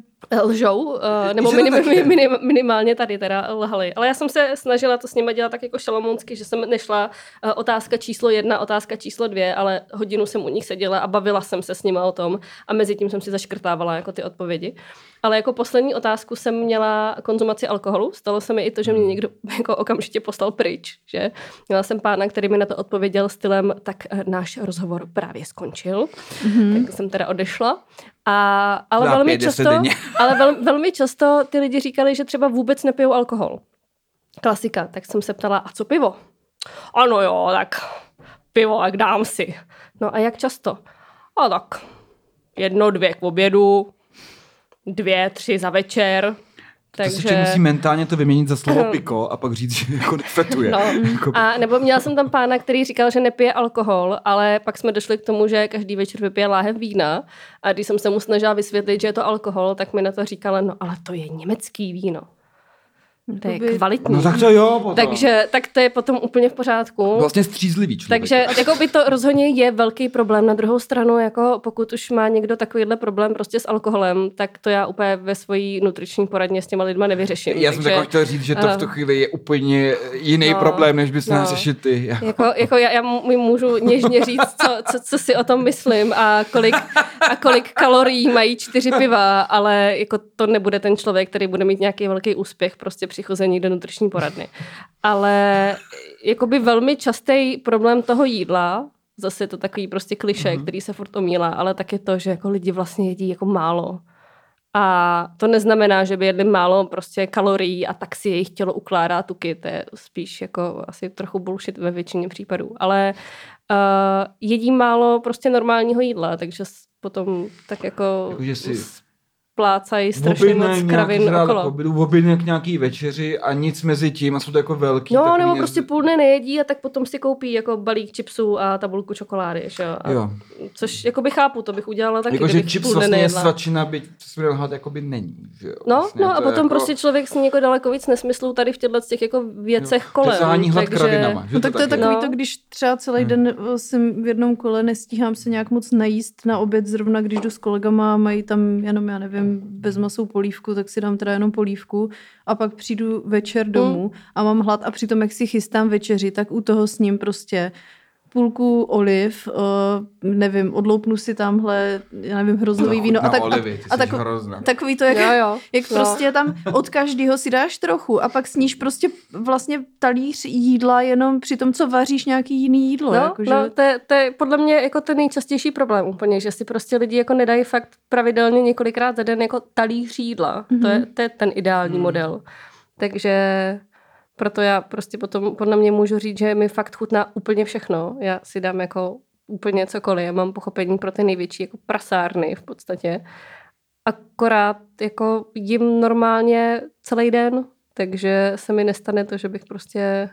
Lžou, uh, nebo minim, minim, minimálně tady teda lhali. Ale já jsem se snažila to s nimi dělat tak jako šalomounsky, že jsem nešla uh, otázka číslo jedna, otázka číslo dvě, ale hodinu jsem u nich seděla a bavila jsem se s nimi o tom a mezi tím jsem si zaškrtávala jako ty odpovědi. Ale jako poslední otázku jsem měla konzumaci alkoholu. Stalo se mi i to, že mě někdo jako okamžitě poslal pryč. Že? Měla jsem pána, který mi na to odpověděl stylem, tak eh, náš rozhovor právě skončil. Mm-hmm. Tak jsem teda odešla. A, ale velmi často, ale vel, velmi často ty lidi říkali, že třeba vůbec nepijou alkohol. Klasika. Tak jsem se ptala, a co pivo? Ano jo, tak pivo, jak dám si. No a jak často? A tak jedno, dvě k obědu, dvě, tři za večer. To si musí mentálně to vyměnit za slovo piko a pak říct, že jako nefetuje. No. Jako, A nebo měla jsem tam pána, který říkal, že nepije alkohol, ale pak jsme došli k tomu, že každý večer vypije láhev vína a když jsem se mu snažila vysvětlit, že je to alkohol, tak mi na to říkala, no ale to je německý víno. To je kvalitní. no tak to jo, potom. Takže tak to je potom úplně v pořádku. Vlastně střízlivý člověk. Takže jako by to rozhodně je velký problém. Na druhou stranu, jako pokud už má někdo takovýhle problém prostě s alkoholem, tak to já úplně ve svojí nutriční poradně s těma lidma nevyřeším. Já jsem Takže- takhle chtěl říct, že to v tu ano. chvíli je úplně jiný No, problém, než bys měl no. řešit ty. Jako, jako já, já mu můžu něžně říct, co, co, co si o tom myslím a kolik, a kolik kalorií mají čtyři piva, ale jako to nebude ten člověk, který bude mít nějaký velký úspěch prostě při chození do nutriční poradny. Ale jakoby velmi častý problém toho jídla, zase je to takový prostě kliše, mm-hmm. který se furt omílá, ale tak je to, že jako lidi vlastně jedí jako málo. A to neznamená, že by jedli málo prostě kalorií a tak si jejich tělo ukládá tuky. To je spíš jako asi trochu bullshit ve většině případů. Ale uh, jedí málo prostě normálního jídla, takže potom tak jako Jakože si plácají strašně moc kravin okolo. Obydu objedne k nějaký večeři a nic mezi tím a jsou to jako velký. No, nebo prostě půl dne nejedí a tak potom si koupí jako balík chipsů a tabulku čokolády, že jo? A Jo. Což jako bych chápu, to bych udělala taky, Jakože kdybych chips půl dne vlastně je svačina, byť jsme lhat, jakoby není. Že jo? No, vlastně, no a potom jako, prostě člověk sní jako daleko víc nesmyslů tady v těchto těch jako věcech kolem. Přesání hlad kravinama. Že No tak to je tak takový No. to, když třeba celý den eh, jsem v jednom kole, nestíhám se nějak moc najíst na oběd, zrovna když jdu s kolegama a mají tam jenom, já nevím, bezmasou polívku, tak si dám teda jenom polívku a pak přijdu večer domů a mám hlad a přitom, jak si chystám večeři, tak u toho s ním prostě půlku oliv, uh, nevím, odloupnu si tamhle, já nevím, hroznový No, víno. A, tak, olivy, ty a, a jsi tak, hrozná. takový to, jak, Jo, jo. jak No. prostě tam od každého si dáš trochu a pak sníš prostě vlastně talíř jídla jenom při tom, co vaříš nějaký jiný jídlo. No, jako, že... no to, je, to je podle mě jako ten nejčastější problém úplně, že si prostě lidi jako nedají fakt pravidelně několikrát za den jako talíř jídla. Mm-hmm. To, je, to je ten ideální mm. model. Takže proto já prostě potom podle mě můžu říct, že mi fakt chutná úplně všechno. Já si dám jako úplně cokoliv. Já mám pochopení pro ty největší jako prasárny v podstatě. Akorát jako jim normálně celý den, takže se mi nestane to, že bych prostě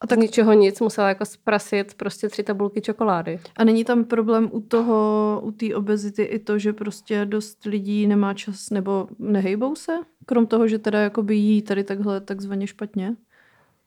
a tak z ničeho nic musela jako sprasit prostě tři tabulky čokolády. A není tam problém u toho, u té obezity i to, že prostě dost lidí nemá čas nebo nehejbou se? Krom toho, že teda jakoby jí tady takhle takzvaně špatně?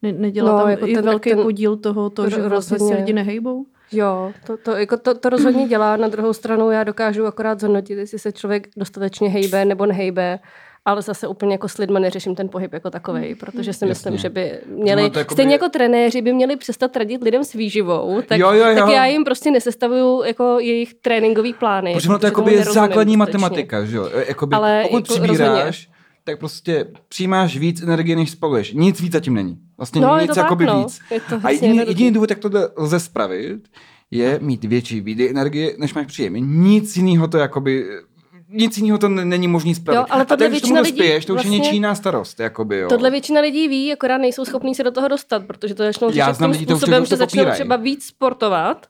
Ne, nedělá No, tam jako i ten- velký ten- podíl toho, to, že ro- vlastně si rozhodně. lidi nehejbou? Jo, to, to, jako to, to rozhodně dělá. Na druhou stranu já dokážu akorát zhodnotit, jestli se člověk dostatečně hejbe nebo nehejbe. Ale zase úplně jako s lidma neřeším ten pohyb jako takový, protože si myslím, Jasně. že by měli, No, jakoby- stejně jako trenéři by měli přestat radit lidem s výživou, tak, Jo, jo, jo. tak já jim prostě nesestavuju jako jejich tréninkový plány. Protože ono to jakoby je základní dostatečně. matematika, že jo? Jakoby, Ale pokud jako přibíráš, tak prostě přijímáš víc energie, než spaluješ. Nic víc zatím není. Vlastně No, je nic to tak, jakoby no. víc. Je to A vlastně jediný, jediný důvod, jak to lze spravit, je mít větší výdej energie, než máš příjem. Nic jiného to jakoby nic jiného to není možný spravit. Jo, ale a tohle když tomu většina lidí dospěješ, to už je vlastně- něčí jiná starost. Jakoby, jo. Tohle většina lidí ví, akorát nejsou schopní se do toho dostat, protože to začnou Já znám tím lidi, způsobem, to že začnou třeba víc sportovat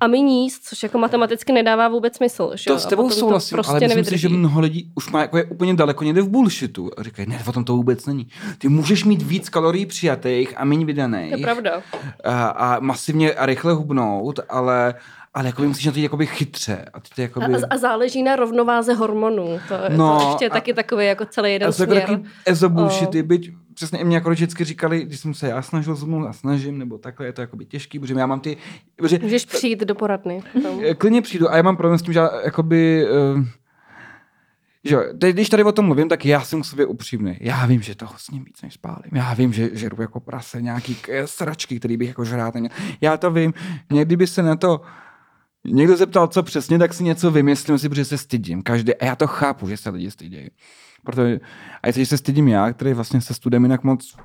a my jíst, což jako matematicky nedává vůbec smysl. Že? To s A tebou souhlasím, prostě ale myslím si, nevydrží. že mnoho lidí už má jako je úplně daleko někde v bullshitu. A říkají, ne, o tom to vůbec není. Ty můžeš mít víc kalorií přijatých a méně vydaných. To je pravda. a, a masivně a rychle hubnout, ale, ale jakoby musíš na to jít jakoby chytře. A ty to A, jakoby... a, a záleží na rovnováze hormonů. To, je No, to ještě je a- taky takový jako celý jeden a to jako směr. takový ezo bullshity, byť přesně i mě jako vždycky říkali, když jsem se já snažil zubnout a snažím, nebo takhle je to jakoby těžký, protože já mám ty, protože Můžeš přijít do poradny. Eh, Klidně přijdu a já mám problém s tím, že já, jakoby, uh, že jo, teď, když tady o tom mluvím, tak já jsem k sobě upřímný. Já vím, že toho s ním víc než spálím. Já vím, že žeru jako prase nějaký k- sračky, který bych jako žrát neměl. Já to vím. Někdy by se na to někdo zeptal, co přesně, tak si něco vymyslím si, protože se stydím. Každý, a já to chápu, že se lidi stydí. Protože, a jestli se stydím já, který vlastně se studem jinak moc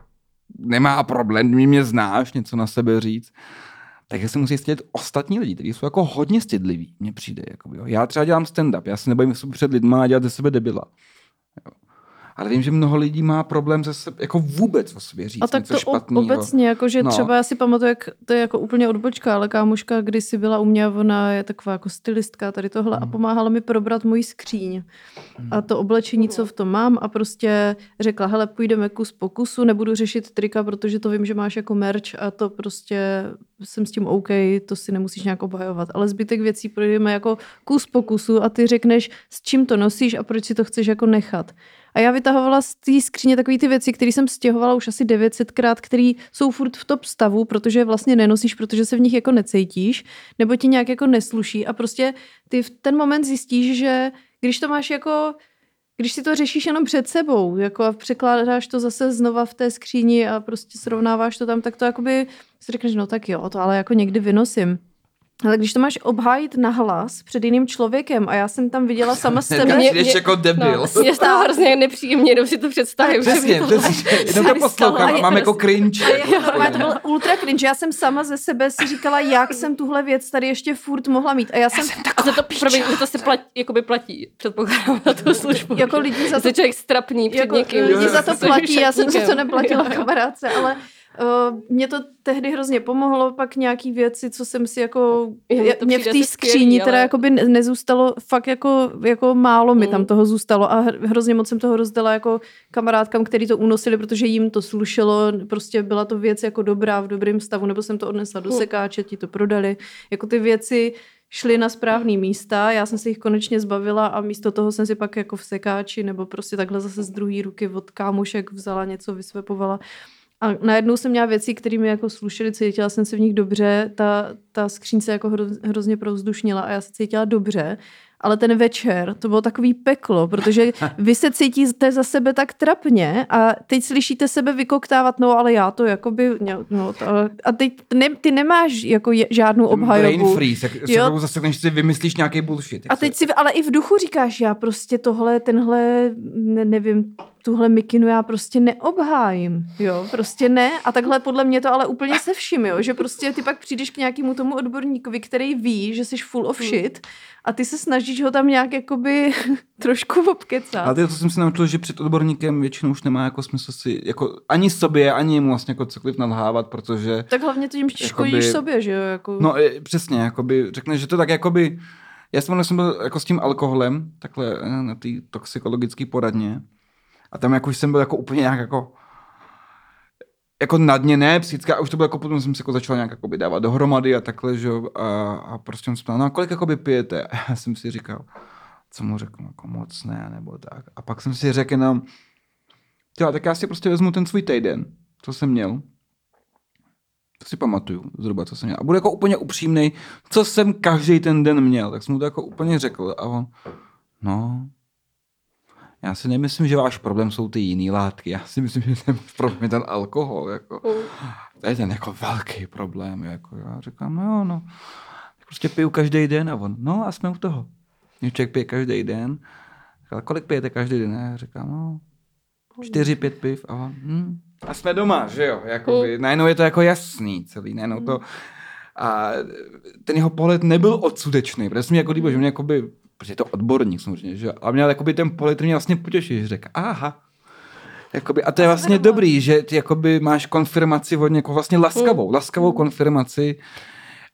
nemá problém, mě, mě znáš, něco na sebe říct, takže se musí stydět ostatní lidi, kteří jsou jako hodně stydliví, mně přijde. Jakoby, jo. Já třeba dělám stand-up, já se nebojím před lidma a dělat ze sebe debila. Ale vím, že mnoho lidí má problém se sebe, jako vůbec o sobě říct A tak něco to špatného. obecně, jako že No. třeba já si pamatuju, jak to je jako úplně odbočka, ale kámoška kdysi byla u mě, ona je taková jako stylistka tady tohle Hmm. a pomáhala mi probrat můj skříň. A to oblečení, co v tom mám a prostě řekla, hele, půjdeme kus po kusu, nebudu řešit trika, protože to vím, že máš jako merch a to prostě jsem s tím OK, to si nemusíš nějak obhajovat. Ale zbytek věcí projdeme jako kus po kusu a ty řekneš, s čím to nosíš a proč si to chceš jako nechat. A já vytahovala z té skříně takové ty věci, které jsem stěhovala už asi 900krát, které jsou furt v top stavu, protože je vlastně nenosíš, protože se v nich jako necítíš, nebo ti nějak jako nesluší a prostě ty v ten moment zjistíš, že když to máš jako když si to řešíš jenom před sebou, jako a překládáš to zase znova v té skříni a prostě srovnáváš to tam, tak to jakoby si řekneš, no tak jo, to ale jako někdy vynosím. Ale když to máš obhájit na hlas před jiným člověkem a já jsem tam viděla sama sebe, Mě- mě- jako debil. No, mě stává hrozně nepříjemně, jenom si to představím. Přesně, to přesně. Jenom to poslouchám a mám jako cringe. A jako normálně to bylo ultra cringe. Já jsem sama ze sebe si říkala, jak jsem tuhle věc tady ještě furt mohla mít. A já jsem, A za to, promiň, za to se platí, jakoby platí, předpokládám na tu službu. jako lidi za to, se člověk strapní před jako, někým. lidi za to platí, já jsem za to neplatila kamarádce, ale uh, mě to tehdy hrozně pomohlo, pak nějaký věci, co jsem si jako, je, mě v té skříni teda ale- jako by nezůstalo, fakt jako, jako málo mi tam Mm. toho zůstalo a hr- hrozně moc jsem toho rozdala jako kamarádkám, který to unosili, protože jim to slušelo, prostě byla to věc jako dobrá, v dobrém stavu, nebo jsem to odnesla do Mm. sekáče, ti to prodali, jako ty věci šly na správný místa, já jsem se jich konečně zbavila a místo toho jsem si pak jako v sekáči nebo prostě takhle zase z druhé ruky od kámošek vzala něco, vysvepovala. A najednou jsem měla věci, které mi jako slušely, cítila jsem se v nich dobře, ta, ta skříň se jako hro, hrozně provzdušnila a já se cítila dobře, ale ten večer to bylo takový peklo, protože vy se cítíte za sebe tak trapně a teď slyšíte sebe vykoktávat, no ale já to jakoby, no, to, a teď ne, ty nemáš jako je, žádnou Brain obhajobu. freeze, jak se Jo. zase, když si vymyslíš nějaký bullshit. A se- teď si, ale i v duchu říkáš, já prostě tohle, tenhle, ne, nevím, tuhle mikinu já prostě neobhájím, jo, prostě ne. A takhle podle mě to ale úplně se vším, jo, že prostě ty pak přijdeš k nějakému tomu odborníkovi, který ví, že jsi full of shit a ty se snažíš ho tam nějak jakoby trošku obkecat. Ale to, co jsem si naučil, že před odborníkem většinou už nemá jako smysl si jako ani sobě, ani jemu vlastně jako cokoliv nalhávat, protože Tak hlavně to tím škodíš Jakoby- sobě, že jo, jako. No e, přesně, jakoby řekne, že to tak jakoby, já jsem, jsem byl jako s tím alkoholem, takhle eh, na té toxikologické poradně a tam jako jsem byl jako úplně nějak jako jako na dně, ne psychická, a už to bylo jako potom jsem se jako začal nějak jakoby dávat dohromady a takhle, že a, a prostě on se ptal, no a kolik jakoby pijete? A já jsem si říkal, co mu řeknu, jako moc ne, nebo tak. A pak jsem si řekl jenom, jo, tak já si prostě vezmu ten svůj týden, co jsem měl, to si pamatuju zhruba, co jsem měl. A budu jako úplně upřímný, co jsem každý ten den měl. Tak jsem mu to jako úplně řekl. A on, no, já si nemyslím, že váš problém jsou ty jiný látky. Já si myslím, že ten problém je ten alkohol. Jako. To je ten jako velký problém. Jako. Já říkám, no jo, no. Prostě piju každý den a on, no a jsme u toho. Když člověk pije každý den, říkal, kolik pijete každý den? Já říkám, no, čtyři, pět piv a on, hm. A jsme doma, že jo, jakoby, najednou je to jako jasný celý, najednou to, a ten jeho pohled nebyl odsudečný, protože jsem jako líbil, že mě jakoby, protože je to odborník samozřejmě, že a měl jakoby ten pohled, mě vlastně potěší, že řekl, aha, Jakoby, a to je vlastně dobrý, že ty jakoby máš konfirmaci od někoho, vlastně laskavou, laskavou konfirmaci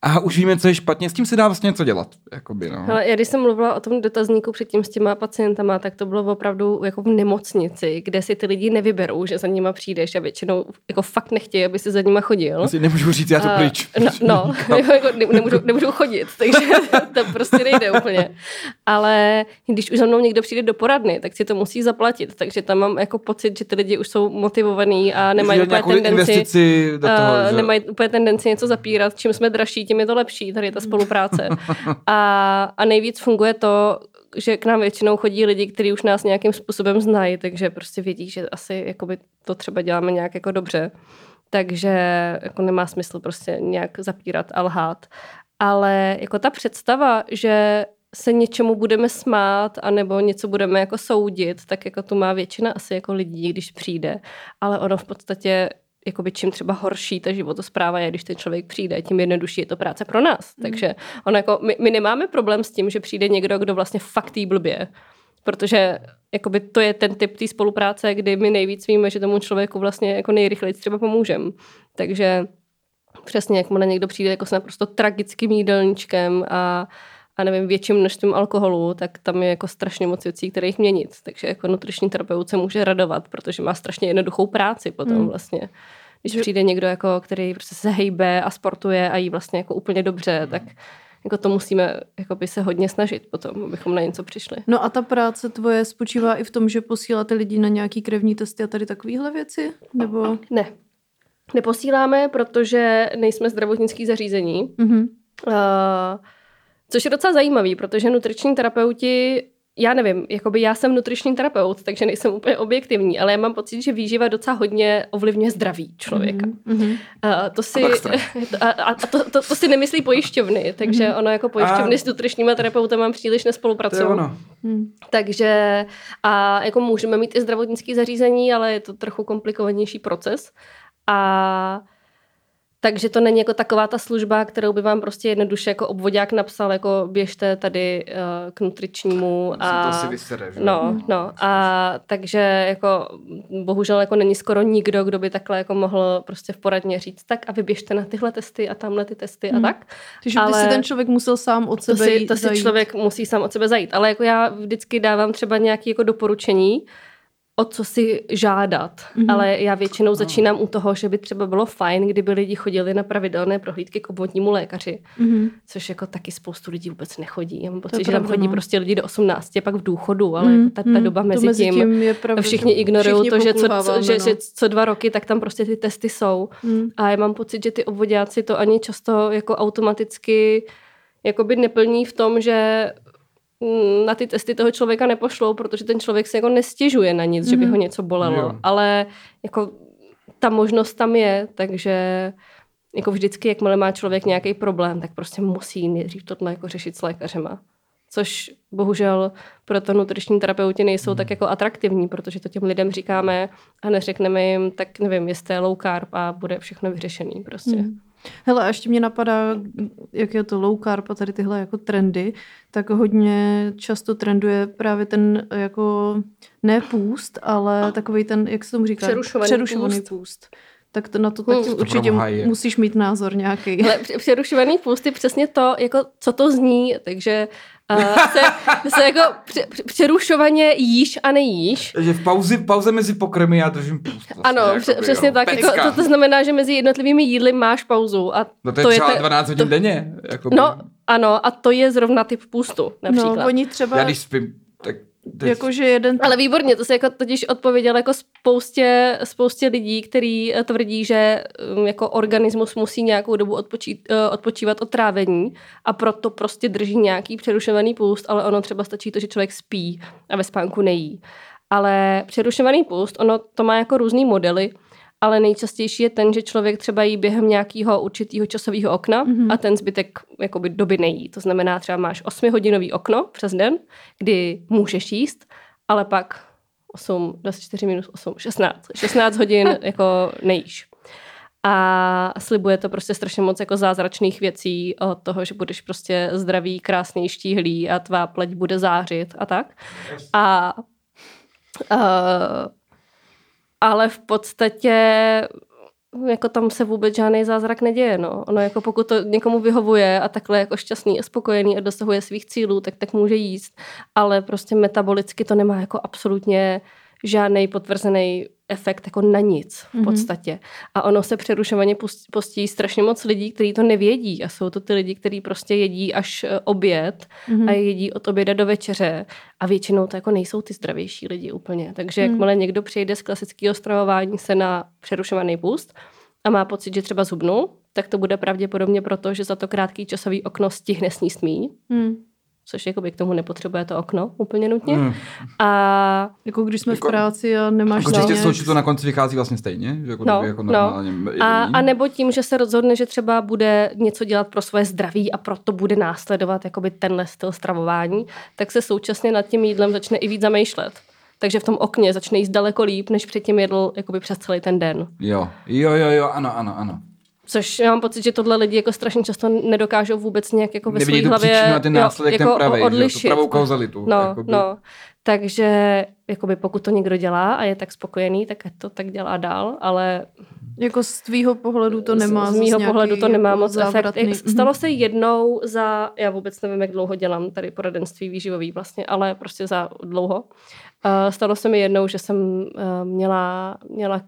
a už víme, co je špatně, s tím se dá vlastně něco dělat. Jakoby, no. Hele, já když jsem mluvila o tom dotazníku předtím s těma pacientama, tak to bylo opravdu jako v nemocnici, kde si ty lidi nevyberou, že za nima přijdeš a většinou jako fakt nechtějí, aby si za nima chodil. Asi nemůžu říct, já to A- pryč. No, no jako ne, nemůžu, nemůžu chodit, takže to prostě nejde úplně. Ale když už za mnou někdo přijde do poradny, tak si to musí zaplatit. Takže tam mám jako pocit, že ty lidi už jsou motivovaní a nemají úplně tendenci do toho, Uh, že? nemají úplně tendenci něco zapírat. Čím jsme dražší, tím je to lepší. Tady je ta spolupráce. A, a nejvíc funguje to, že k nám většinou chodí lidi, kteří už nás nějakým způsobem znají, takže prostě vědí, že asi jakoby to třeba děláme nějak jako dobře. Takže jako nemá smysl prostě nějak zapírat a lhát. Ale jako ta představa, že se něčemu budeme smát, anebo něco budeme jako soudit, tak jako tu má většina asi jako lidí, když přijde. Ale ono v podstatě jakoby čím třeba horší ta životospráva je, když ten člověk přijde, tím jednodušší je to práce pro nás. Mm. Takže ono jako, my, my, nemáme problém s tím, že přijde někdo, kdo vlastně fakt jí blbě. Protože jakoby to je ten typ té spolupráce, kdy my nejvíc víme, že tomu člověku vlastně jako nejrychleji třeba pomůžeme. Takže přesně, jakmile někdo přijde jako s naprosto tragickým jídelníčkem a a nevím, větším množstvím alkoholu, tak tam je jako strašně moc věcí, které jich měnit. Takže jako nutriční terapeut se může radovat, protože má strašně jednoduchou práci potom hmm. vlastně. Když že... přijde někdo, jako, který prostě se hejbe a sportuje a jí vlastně jako úplně dobře, hmm. tak jako to musíme jako by se hodně snažit potom, abychom na něco přišli. No a ta práce tvoje spočívá i v tom, že posíláte lidi na nějaký krevní testy a tady takovéhle věci? Nebo... Ne. Neposíláme, protože nejsme zdravotnický zařízení. Mm-hmm. Uh, Což je docela zajímavý, protože nutriční terapeuti já nevím, jakoby já jsem nutriční terapeut, takže nejsem úplně objektivní, ale já mám pocit, že výživa docela hodně ovlivňuje zdraví člověka. Mm-hmm. A to si, a, a to, to, to si nemyslí pojišťovny, takže mm-hmm. ono jako pojišťovny a... s nutričníma terapeutem mám příliš nespolupracují. Mm. Takže a jako můžeme mít i zdravotnické zařízení, ale je to trochu komplikovanější proces. A takže to není jako taková ta služba, kterou by vám prostě jednoduše jako obvodák napsal, jako běžte tady uh, k nutričnímu. A, to si vysere, že? No, no. A takže jako bohužel jako není skoro nikdo, kdo by takhle jako mohl prostě v poradně říct, tak a vyběžte na tyhle testy a tamhle ty testy hmm. a tak. Takže ale si ten člověk musel sám od sebe to si, to si zajít. člověk musí sám od sebe zajít. Ale jako já vždycky dávám třeba nějaké jako doporučení, o co si žádat, mm-hmm. ale já většinou začínám u toho, že by třeba bylo fajn, kdyby lidi chodili na pravidelné prohlídky k obvodnímu lékaři, mm-hmm. což jako taky spoustu lidí vůbec nechodí. Já mám pocit, že tam chodí no. prostě lidi do 18, pak v důchodu, ale mm-hmm. jako ta, ta mhm. doba mezi, mezi tím, tím je pravda, všichni ignorují to, že co, co, že, no. že co dva roky, tak tam prostě ty testy jsou. Mm. A já mám pocit, že ty obvodáci to ani často jako automaticky jakoby neplní v tom, že na ty testy toho člověka nepošlou, protože ten člověk se jako nestěžuje na nic, mm-hmm. že by ho mhm. něco bolelo. Jo. Ale jako ta možnost tam je, takže jako vždycky, jakmile má člověk nějaký problém, tak prostě musí nejdřív tohle jako řešit s lékařema. Což bohužel pro to nutriční terapeuti nejsou mm. tak jako atraktivní, protože to těm lidem říkáme a neřekneme jim, tak nevím, jste low carb a bude všechno vyřešený prostě. Mm. Hele, a ještě mě napadá, jak je to low carb a tady tyhle jako trendy, tak hodně často trenduje právě ten jako ne půst, ale takový ten, jak se tomu říká? Přerušovaný, Přerušovaný půst. půst. Tak to na to taky hmm. určitě musíš mít názor nějaký. Ale přerušovaný půst je přesně to, jako co to zní, takže uh, se, se jako pře, přerušovaně jíš a nejíš. Takže v pauzi, pauze mezi pokrmy já držím půst. Vlastně, ano, jako přesně jo. tak. Jako, to, to znamená, že mezi jednotlivými jídly máš pauzu. A no to je to třeba je te, 12 hodin to, denně. Jako no, ano, a to je zrovna typ půstu, například. No, oni třeba... Já když spím, Jakože jeden... Ale výborně, to se jako totiž odpověděl jako spoustě, spoustě lidí, kteří eh, tvrdí, že mm, jako organismus musí nějakou dobu odpočít, eh, odpočívat od trávení a proto prostě drží nějaký přerušovaný půst, ale ono třeba stačí to, že člověk spí a ve spánku nejí. Ale přerušovaný půst, ono to má jako různý modely, ale nejčastější je ten, že člověk třeba jí během nějakého určitého časového okna mm-hmm. a ten zbytek jakoby doby nejí. To znamená, třeba máš 8-hodinový okno přes den, kdy můžeš jíst, ale pak 8, 24 minus 8, 16. 16 hodin jako nejíš. A slibuje to prostě strašně moc jako zázračných věcí od toho, že budeš prostě zdravý, krásný, štíhlý a tvá pleť bude zářit a tak. A uh, ale v podstatě jako tam se vůbec žádný zázrak neděje. No. Ono jako pokud to někomu vyhovuje a takhle jako šťastný a spokojený a dosahuje svých cílů, tak tak může jíst. Ale prostě metabolicky to nemá jako absolutně žádný potvrzený efekt jako na nic v mhm. podstatě. Mm-hmm. A ono se přerušovaně postí strašně moc lidí, kteří to nevědí a jsou to ty lidi, kteří prostě jedí až e, oběd mm-hmm. a jedí od oběda do večeře a většinou to jako nejsou ty zdravější lidi úplně. Takže mm-hmm. jakmile někdo přejde z klasického stravování se na přerušovaný půst a má pocit, že třeba zubnul, tak to bude pravděpodobně proto, že za to krátký časový okno stihne sníst míň. Mm což jakoby k tomu nepotřebuje to okno úplně nutně. Hmm. A Jako když jsme Jako- v práci a nemáš Jako čistě zánět. sloučit to na konci vychází vlastně stejně, že jako, No, jako no. normálně A, a nebo tím, že se rozhodne, že třeba bude něco dělat pro svoje zdraví a proto bude následovat jakoby tenhle styl stravování, tak se současně nad tím jídlem začne i víc zamýšlet. Takže v tom okně začne jíst daleko líp, než předtím jedl jakoby přes celý ten den. Jo, jo, jo, jo, ano, ano, ano. Což já mám pocit, že tohle lidi jako strašně často nedokážou vůbec nějak jako ve své hlavě příčinu a ten jo, následek, jako ten pravý, odlišit. že jo, tu pravou kauzalitu. No, jakoby. no. Takže jakoby pokud to někdo dělá a je tak spokojený, tak to tak dělá dál, ale Jako z tvýho pohledu to nemá z, z mýho pohledu to nemá jako moc efekt. závratný- Jak Stalo se jednou za, já vůbec nevím, jak dlouho dělám tady poradenství výživový vlastně, ale prostě za dlouho. Uh, stalo se mi jednou, že jsem uh, měla, měla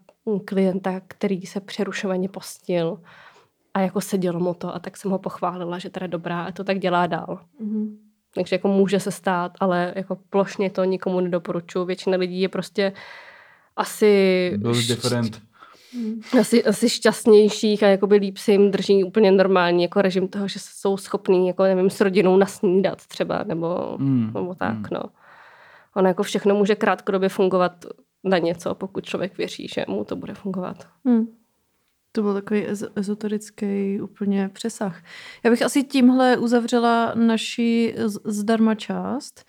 klienta, který se přerušovaně postil a jako sedělo mu to a tak jsem ho pochválila, že teda dobrá a to tak dělá dál. Mhm. Takže jako může se stát, ale jako plošně to nikomu nedoporučuju. Většina lidí je prostě asi, Byl šť- different. asi, asi šťastnějších a jakoby líp si jim drží úplně normální jako režim toho, že jsou schopní jako nevím, s rodinou nasnídat třeba nebo, Mm, nebo tak, mm. no. Ono jako všechno může krátkodobě fungovat na něco, pokud člověk věří, že mu to bude fungovat. Hmm. To byl takový ez- ezoterický úplně přesah. Já bych asi tímhle uzavřela naši z- zdarma část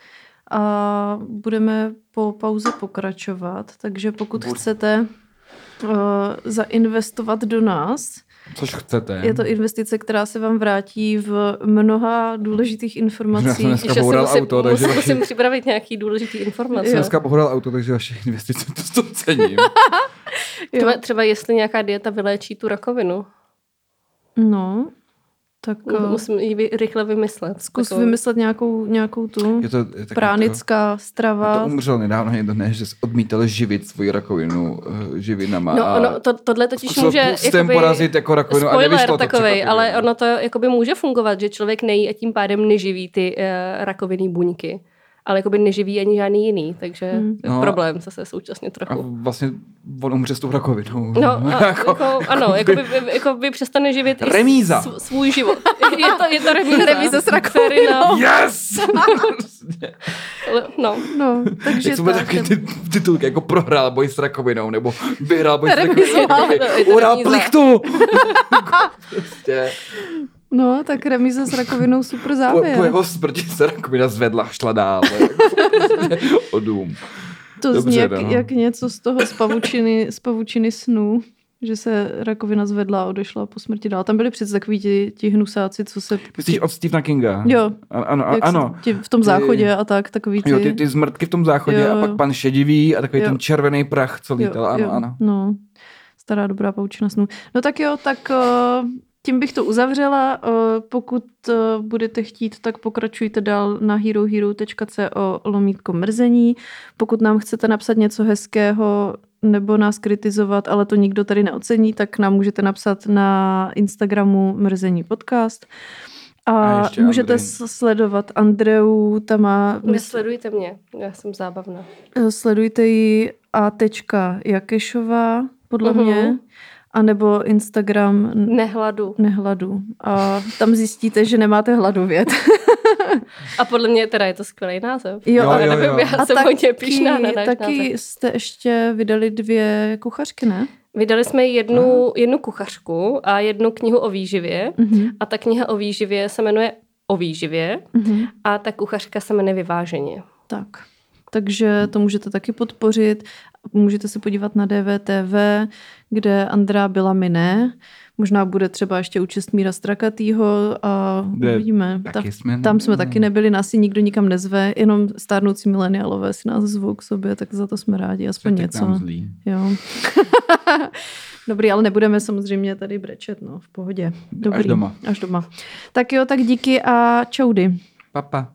a budeme po pauze pokračovat, takže pokud Bud- chcete uh, zainvestovat do nás, Což chcete. je to investice, která se vám vrátí v mnoha důležitých Já informací. jsem dneska boural musím, auto, takže musím, vaši, musím připravit nějaký důležitý informace. Jo. dneska boural auto, takže vaše investice to, to cením. Třeba, třeba jestli nějaká dieta vyléčí tu rakovinu. No, tak uh, Musím ji vy, rychle vymyslet. zkus Takovou- vymyslet nějakou, nějakou tu Je to, je pránická To, strava. to umřel nedávno někdo, ne, že odmítal živit svoji rakovinu uh, živinama. No, a ono, to, tohle totiž může... pustem porazit jako rakovinu a spoiler nevyšlo to takovej, překvapivě. ale ono to jakoby může fungovat, že člověk nejí a tím pádem neživí ty uh, rakovinný buňky. Ale jakoby neživí ani žádný jiný, takže Hmm. no. Problém zase současně A trochu. vlastně on umře s tou rakovinou. No, a, jako, ano, jako by, jako by přestane živit i Remíza. s- svůj život. Je to, je to remíza. Remíza s rakovinou. Yes! No, No, takže Jak jsou to tak. taky ty titulky, jako prohrál boj s rakovinou, nebo vyhrál boj s rakovinou. Remíza. plichtu! prostě. No, tak remíza s rakovinou super Po, po závěr. jeho smrti se rakovina zvedla, šla dál. o dům. To Dobře, zní jak, no. jak něco z toho z pavučiny, z pavučiny snů, že se rakovina zvedla a odešla po smrti dál. Tam byli přece takový ti, ti hnusáci, co se... Myslíš od Stephena Kinga? Jo. A- Ano, a- ano. Ti v tom Ty- záchodě a tak, takový ty... Jo, ty, ty zmrtky v tom záchodě Jo, a jo. pak pan šedivý a takový Jo. ten červený prach, co lítal. ano, ano. No, stará dobrá paučina snů. No tak jo, tak uh, tím bych to uzavřela. Uh, pokud uh, budete chtít, tak pokračujte dál na herohero.co lomítko mrzení. Pokud nám chcete napsat něco hezkého nebo nás kritizovat, ale to nikdo tady neocení, tak nám můžete napsat na Instagramu Mrzení podcast. A, A můžete Andrej. sledovat Andreu, tam má... nesledujte mě, já jsem zábavná. Eh, Sledujte ji a tečka Jakešová, podle Mhm. mě, anebo Instagram n- Nehladu. nehladu. A tam zjistíte, že nemáte hladovět. A podle mě teda je to skvělý název. Jo, Jo, ale jo, nevím, jo. já jsem hodně pišná na náš taky název. jste ještě vydali dvě kuchařky, ne? Vydali jsme jednu, jednu kuchařku a jednu knihu o výživě. Mhm. A ta kniha o výživě se jmenuje O výživě Mhm. a ta kuchařka se jmenuje Vyváženě. Tak. Takže to můžete taky podpořit. Můžete se podívat na DVTV, kde Andrá byla my ne. Možná bude třeba ještě u Čestmíra Strakatýho a Kde uvidíme. taky Ta- jsme- tam jsme taky nebyli, nás si nikdo nikam nezve, jenom stárnoucí mileniálové si nás zvou k sobě, tak za to jsme rádi, aspoň Tak něco. zlý. Jo. Dobrý, ale nebudeme samozřejmě tady brečet, no, v pohodě. Dobrý. doma. Až doma. Tak jo, tak díky a čaudy. Papa.